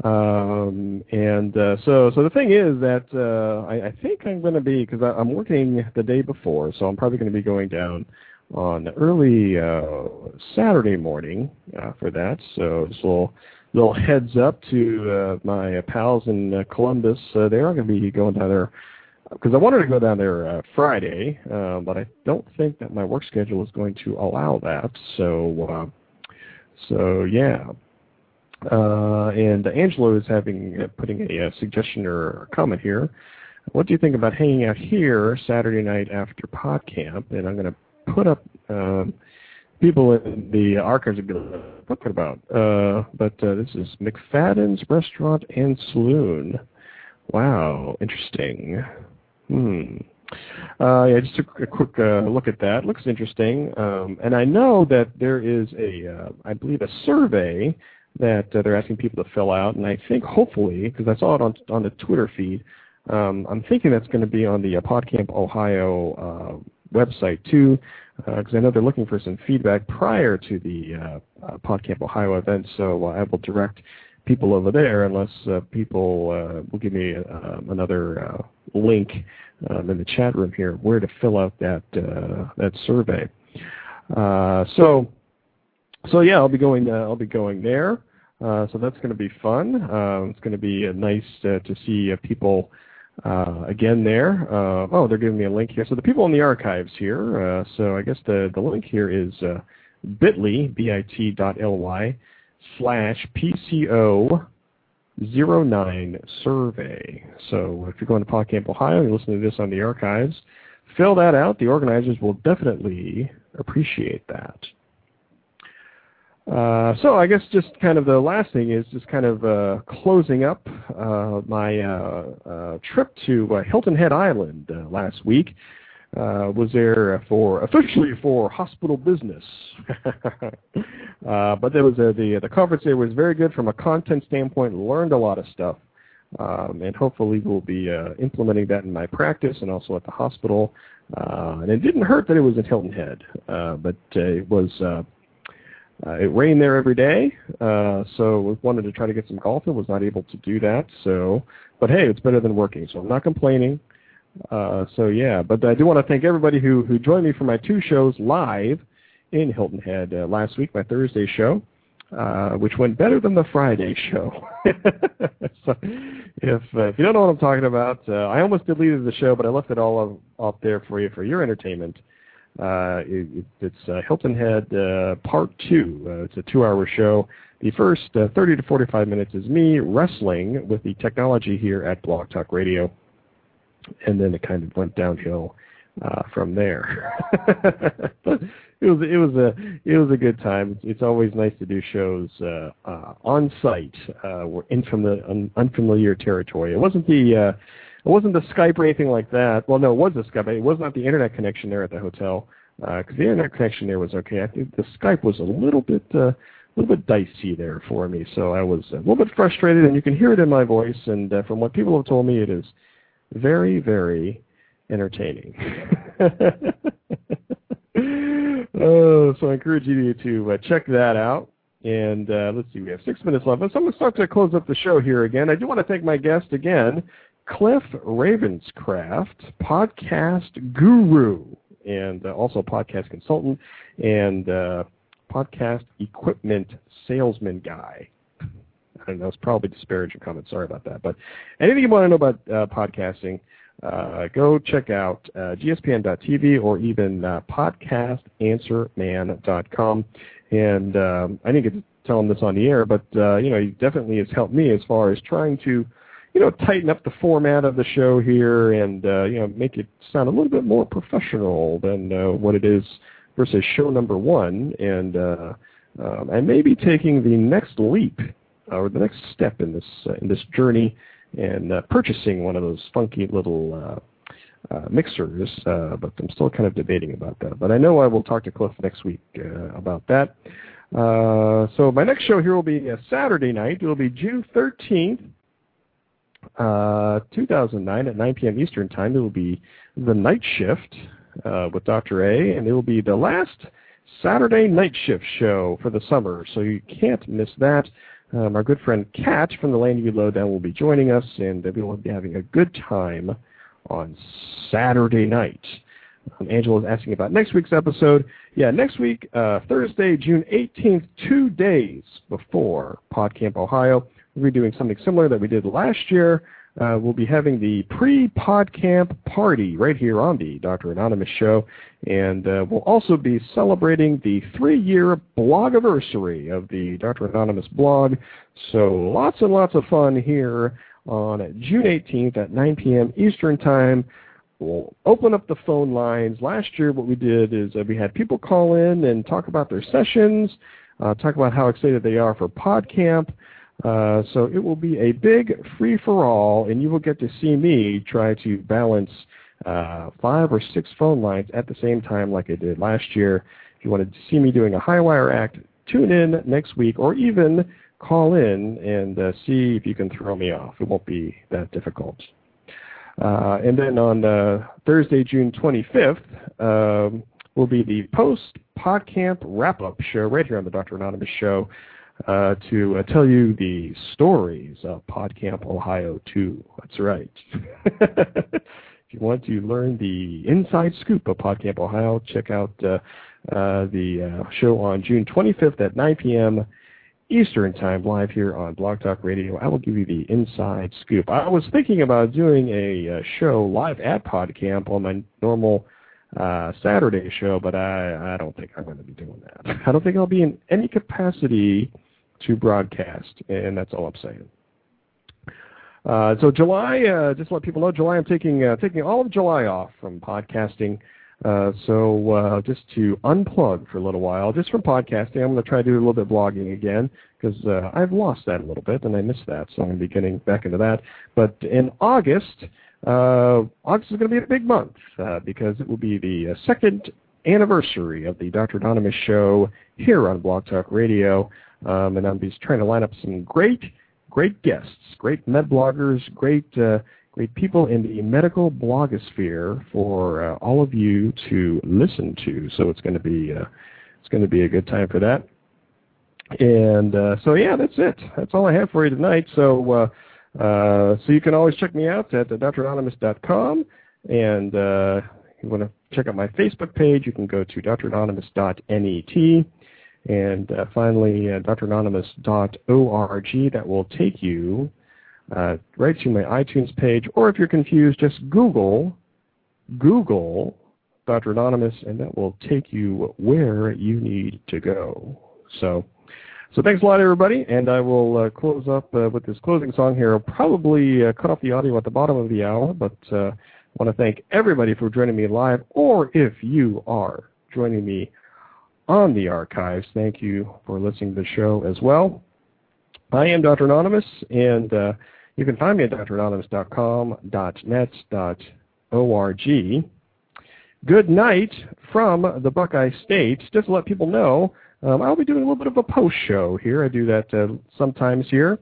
Speaker 2: Um, and uh, so, so the thing is that uh, I, I think I'm going to be because I'm working the day before, so I'm probably going to be going down on early uh, Saturday morning for that. So, just a little, heads up to uh, my pals in uh, Columbus. Uh, they are going to be going down there because I wanted to go down there uh, Friday, uh, but I don't think that my work schedule is going to allow that. So, uh, so yeah. Uh, and Angelo is having uh, putting a, a suggestion or a comment here. What do you think about hanging out here Saturday night after PodCamp? And I'm going to put up um, people in the archives be like, what's it about? Uh, but uh, this is McFadden's Restaurant and Saloon. Wow, interesting. Hmm. Uh, yeah, just a, a quick uh, look at that. Looks interesting. Um, and I know that there is a, uh, I believe, a survey that uh, they're asking people to fill out. And I think hopefully, because I saw it on on the Twitter feed, um, I'm thinking that's going to be on the uh, PodCamp Ohio uh, website too, because I know they're looking for some feedback prior to the uh, uh, PodCamp Ohio event. So uh, I will direct people over there unless uh, people uh, will give me uh, another uh, link um, in the chat room here where to fill out that uh, that survey. Uh, so so yeah, I'll be going I'll be going there. so that's going to be fun. it's going to be nice to see people Uh, again there. Uh, oh, they're giving me a link here. So the people in the archives here. Uh, so I guess the the link here is bit.ly bit.ly slash PCO 09 survey. So if you're going to PodCamp, Ohio, and you listen to this on the archives, fill that out. The organizers will definitely appreciate that. Uh, so I guess just kind of the last thing is just kind of uh, closing up uh, my uh, uh, trip to Hilton Head Island last week was there for officially for hospital business. but there was the the conference there was very good from a content standpoint. Learned a lot of stuff, um, and hopefully we'll be implementing that in my practice and also at the hospital. And it didn't hurt that it was in Hilton Head, but it was. Uh, it rained there every day, uh, so we wanted to try to get some golf and was not able to do that. So, but hey, it's better than working, so I'm not complaining. Uh, so yeah, but I do want to thank everybody who who joined me for my two shows live in Hilton Head uh, last week, my Thursday show, uh, which went better than the Friday show. so if uh, if you don't know what I'm talking about, uh, I almost deleted the show, but I left it all up, there for you for your entertainment. Uh, it, it's uh, Hilton Head uh, Part Two. Uh, it's a two-hour show. The first uh, 30 to 45 minutes is me wrestling with the technology here at Blog Talk Radio and then it kind of went downhill uh, from there. it was it was a it was a good time. It's always nice to do shows uh, uh, on site. Uh, we're in from the un, unfamiliar territory. It wasn't the uh, it wasn't the Skype or anything like that. Well, no, it was the Skype. It was not the internet connection there at the hotel because uh, the internet connection there was okay. I think the Skype was a little bit. Uh, a little bit dicey there for me, so I was a little bit frustrated, and you can hear it in my voice. And uh, from what people have told me, it is very, very entertaining. oh, so I encourage you to uh, check that out. And uh, let's see, we have six minutes left. So I'm going to start to close up the show here again. I do want to thank my guest again, Cliff Ravenscraft, podcast guru, and uh, also podcast consultant, and uh, podcast equipment salesman guy. I don't know. It's probably disparaging comments. Sorry about that. But anything you want to know about uh, podcasting, uh, go check out uh, gspn.tv or even uh, podcastanswerman.com. And um, I didn't get to tell him this on the air, but you know, he definitely has helped me as far as trying to you know, tighten up the format of the show here and uh, you know make it sound a little bit more professional than uh, what it is versus show number one. And uh, um, I may be taking the next leap or the next step in this uh, in this journey and uh, purchasing one of those funky little uh, mixers, uh, but I'm still kind of debating about that. But I know I will talk to Cliff next week about that. Uh, so my next show here will be Saturday night. It will be June 13th, uh, 2009 at 9 p.m. Eastern Time. It will be the night shift uh, with Dr. A, and it will be the last Saturday night shift show for the summer, so you can't miss that. Um, our good friend Kat from the Land View Lowdown will be joining us, and we will be having a good time on Saturday night. Um, Angela is asking about next week's episode. Yeah, next week, uh, Thursday, June 18th, two days before PodCamp Ohio, we'll be doing something similar that we did last year. Uh, we'll be having the pre-PodCamp party right here on the Dr. Anonymous show, and uh, we'll also be celebrating the three-year blogiversary of the Dr. Anonymous blog. So lots and lots of fun here on June 18th at 9 p.m. Eastern Time. We'll open up the phone lines. Last year what we did is uh, we had people call in and talk about their sessions, uh, talk about how excited they are for PodCamp. Uh, so it will be a big free-for-all, and you will get to see me try to balance uh, five or six phone lines at the same time like I did last year. If you wanted to see me doing a high-wire act, tune in next week or even call in and uh, see if you can throw me off. It won't be that difficult. Uh, and then on uh, Thursday, June 25th, um, will be the post-PodCamp wrap-up show right here on the Dr. Anonymous show uh, to uh, tell you the stories of PodCamp Ohio 2. That's right. if you want to learn the inside scoop of PodCamp Ohio, check out uh, uh the uh, show on June 25th at 9 p.m. Eastern Time live here on Blog Talk Radio. I will give you the inside scoop. I was thinking about doing a, a show live at PodCamp on my normal uh, Saturday show, but I, I don't think I'm going to be doing that. I don't think I'll be in any capacity to broadcast, and that's all I'm saying. Uh, so July, uh, just to let people know, July I'm taking uh, taking all of July off from podcasting. Uh, so uh, just to unplug for a little while, just from podcasting, I'm going to try to do a little bit of blogging again because uh, I've lost that a little bit and I miss that. So I'm going to be getting back into that. But in August, August is going to be a big month because it will be the second anniversary of the Dr. Anonymous show here on Blog Talk Radio. Um, and I'm just trying to line up some great, great guests, great med bloggers, great, uh, great people in the medical blogosphere for uh, all of you to listen to. So it's going to be, uh, it's going to be a good time for that. And uh, so yeah, that's it. That's all I have for you tonight. So uh, uh, so you can always check me out at dranonymous.com, and you want to check out my Facebook page, you can go to dranonymous.net. And uh, finally, uh, dranonymous.org. That will take you uh, right to my iTunes page. Or if you're confused, just Google, Google Dr. Anonymous, and that will take you where you need to go. So, so thanks a lot, everybody, and I will uh, close up uh, with this closing song here. I'll probably uh, cut off the audio at the bottom of the hour, but uh, I want to thank everybody for joining me live, or if you are joining me on the archives. Thank you for listening to the show as well. I am Dr. Anonymous, and uh, you can find me at dranonymous.com, .net, .org. Good night from the Buckeye State. Just to let people know, um, I'll be doing a little bit of a post show here. I do that uh, sometimes here.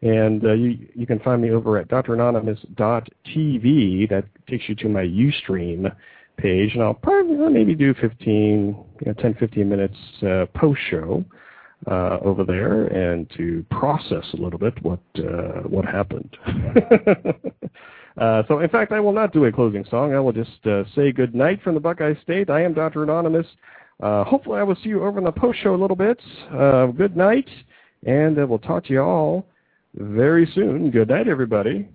Speaker 2: And uh, you, you can find me over at dranonymous.tv. That takes you to my Ustream page, and I'll probably maybe do 15, you know, 10, 15 minutes uh, post show uh, over there, and to process a little bit what uh, what happened. uh, so, in fact, I will not do a closing song. I will just uh, say good night from the Buckeye State. I am Dr. Anonymous. Uh, hopefully, I will see you over in the post show a little bit. Good night, and we'll talk to you all very soon. Good night, everybody.